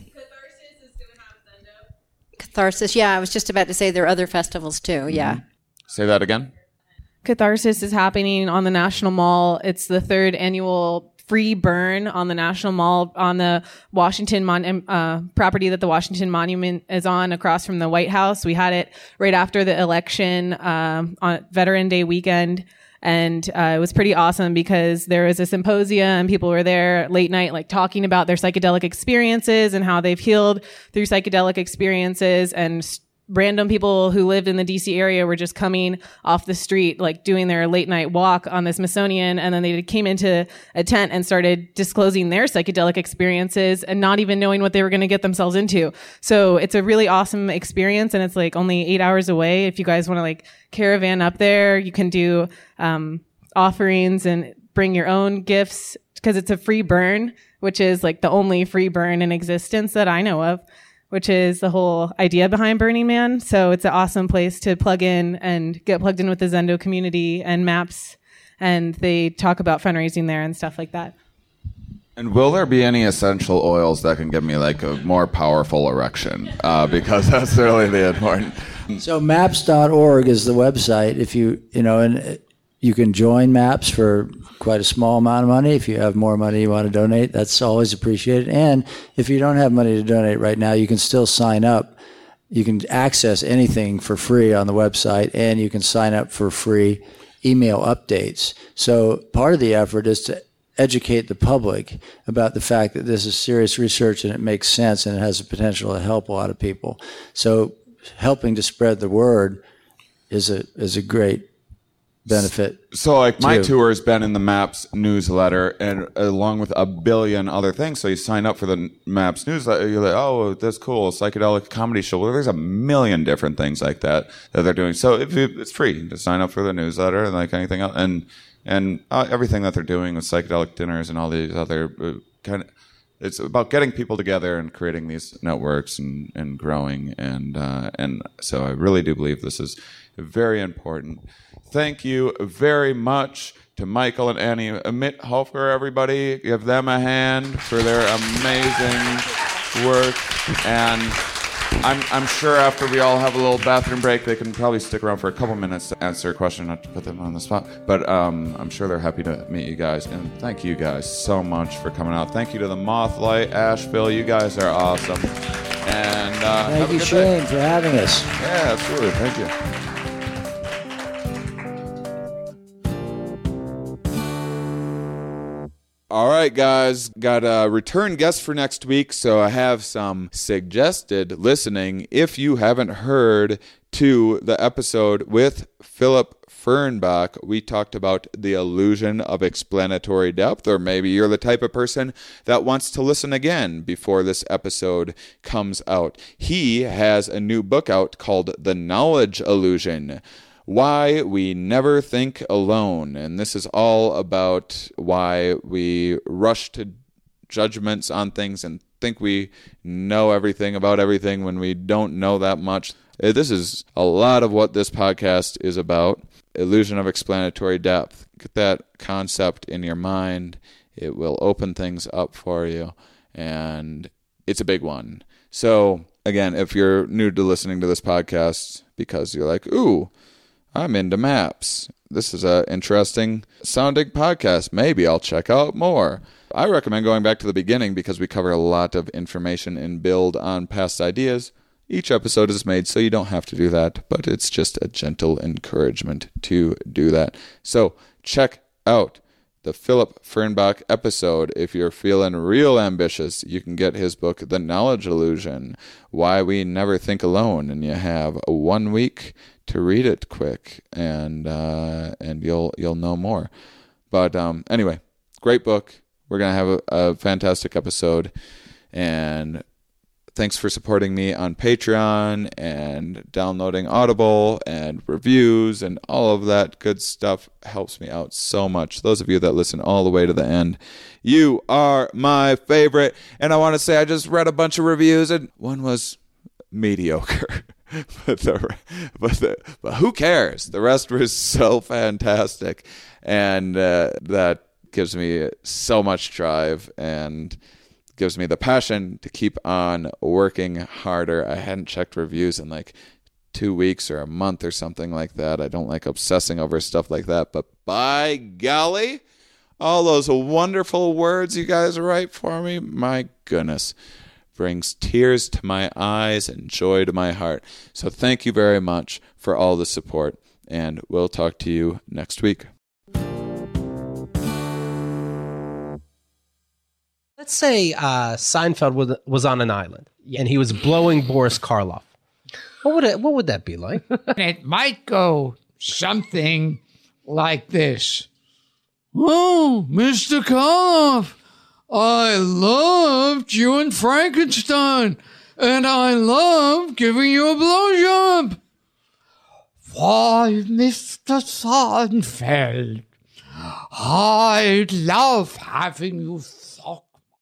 Catharsis. Yeah, I was just about to say there are other festivals too. Yeah. Mm-hmm. Say that again. Catharsis is happening on the National Mall. It's the third annual free burn on the National Mall on the Washington mon- uh, property that the Washington Monument is on across from the White House. We had it right after the election um, on Veteran Day weekend and uh, it was pretty awesome because there was a symposium and people were there late night like talking about their psychedelic experiences and how they've healed through psychedelic experiences and random people who lived in the DC area were just coming off the street, like doing their late night walk on the Smithsonian. And then they came into a tent and started disclosing their psychedelic experiences and not even knowing what they were going to get themselves into. So it's a really awesome experience. And it's like only eight hours away. If you guys want to like caravan up there, you can do, um, offerings and bring your own gifts because it's a free burn, which is like the only free burn in existence that I know of which is the whole idea behind Burning Man. So it's an awesome place to plug in and get plugged in with the Zendo community and maps. And they talk about fundraising there and stuff like that. And will there be any essential oils that can give me like a more powerful erection? Uh, because that's really the important. So maps.org is the website. If you you know, and you can join MAPS for quite a small amount of money. If you have more money you want to donate, that's always appreciated. And if you don't have money to donate right now, you can still sign up. You can access anything for free on the website, and you can sign up for free email updates. So part of the effort is to educate the public about the fact that this is serious research and it makes sense and it has the potential to help a lot of people. So helping to spread the word is a is a great benefit. So, like, my tour has been in the Maps newsletter, and along with a billion other things. So, you sign up for the Maps newsletter, you're like, oh, that's cool, psychedelic comedy show. Well, there's a million different things like that that they're doing. So, if you, it's free to sign up for the newsletter, and like anything else, and and uh, everything that they're doing with psychedelic dinners and all these other uh, kind of. It's about getting people together and creating these networks and, and growing and uh, and so I really do believe this is very important. Thank you very much to Michael and Annie Mithoefer, everybody. Give them a hand for their amazing work. And I'm, I'm sure after we all have a little bathroom break, they can probably stick around for a couple minutes to answer a question, not to put them on the spot. But um, I'm sure they're happy to meet you guys. And thank you guys so much for coming out. Thank you to the Mothlight, Asheville. You guys are awesome. And uh, thank you, Shane, day. for having us. Yeah, absolutely. Thank you. All right, guys, got a return guest for next week, so I have some suggested listening if you haven't heard to the episode with Philip Fernbach. We talked about the illusion of explanatory depth, or maybe you're the type of person that wants to listen again before this episode comes out. He has a new book out called The Knowledge Illusion Why We Never Think Alone. And this is all about why we rush to judgments on things and think we know everything about everything when we don't know that much. Uh, this is a lot of what this podcast is about illusion of explanatory depth. Get that concept in your mind, it will open things up for you, and it's a big one. So, again, if you're new to listening to this podcast because you're like, ooh, I'm into maps. This is a interesting sounding podcast. Maybe I'll check out more. I recommend going back to the beginning because we cover a lot of information and build on past ideas. Each episode is made so you don't have to do that, but it's just a gentle encouragement to do that. So check out the Philip Fernbach episode. If you're feeling real ambitious, you can get his book, The Knowledge Illusion Why We Never Think Alone, and you have one week to read it quick, and uh, and you'll you'll know more. But um, anyway, great book. We're gonna have a, a fantastic episode, and thanks for supporting me on Patreon and downloading Audible and reviews and all of that good stuff helps me out so much. Those of you that listen all the way to the end, you are my favorite. And I want to say I just read a bunch of reviews and one was mediocre. but the, but the, but who cares? The rest was so fantastic, and uh, that gives me so much drive and gives me the passion to keep on working harder. I hadn't checked reviews in like two weeks or a month or something like that. I don't like obsessing over stuff like that, but by golly, all those wonderful words you guys write for me, my goodness, brings tears to my eyes and joy to my heart. So thank you very much for all the support, and we'll talk to you next week. Let's say uh, Seinfeld was, was on an island and he was blowing Boris Karloff. What would it, what would that be like? it might go something like this. Oh, Mr. Karloff, I loved you in Frankenstein, and I love giving you a blowjob. Why, Mr. Seinfeld, I love having you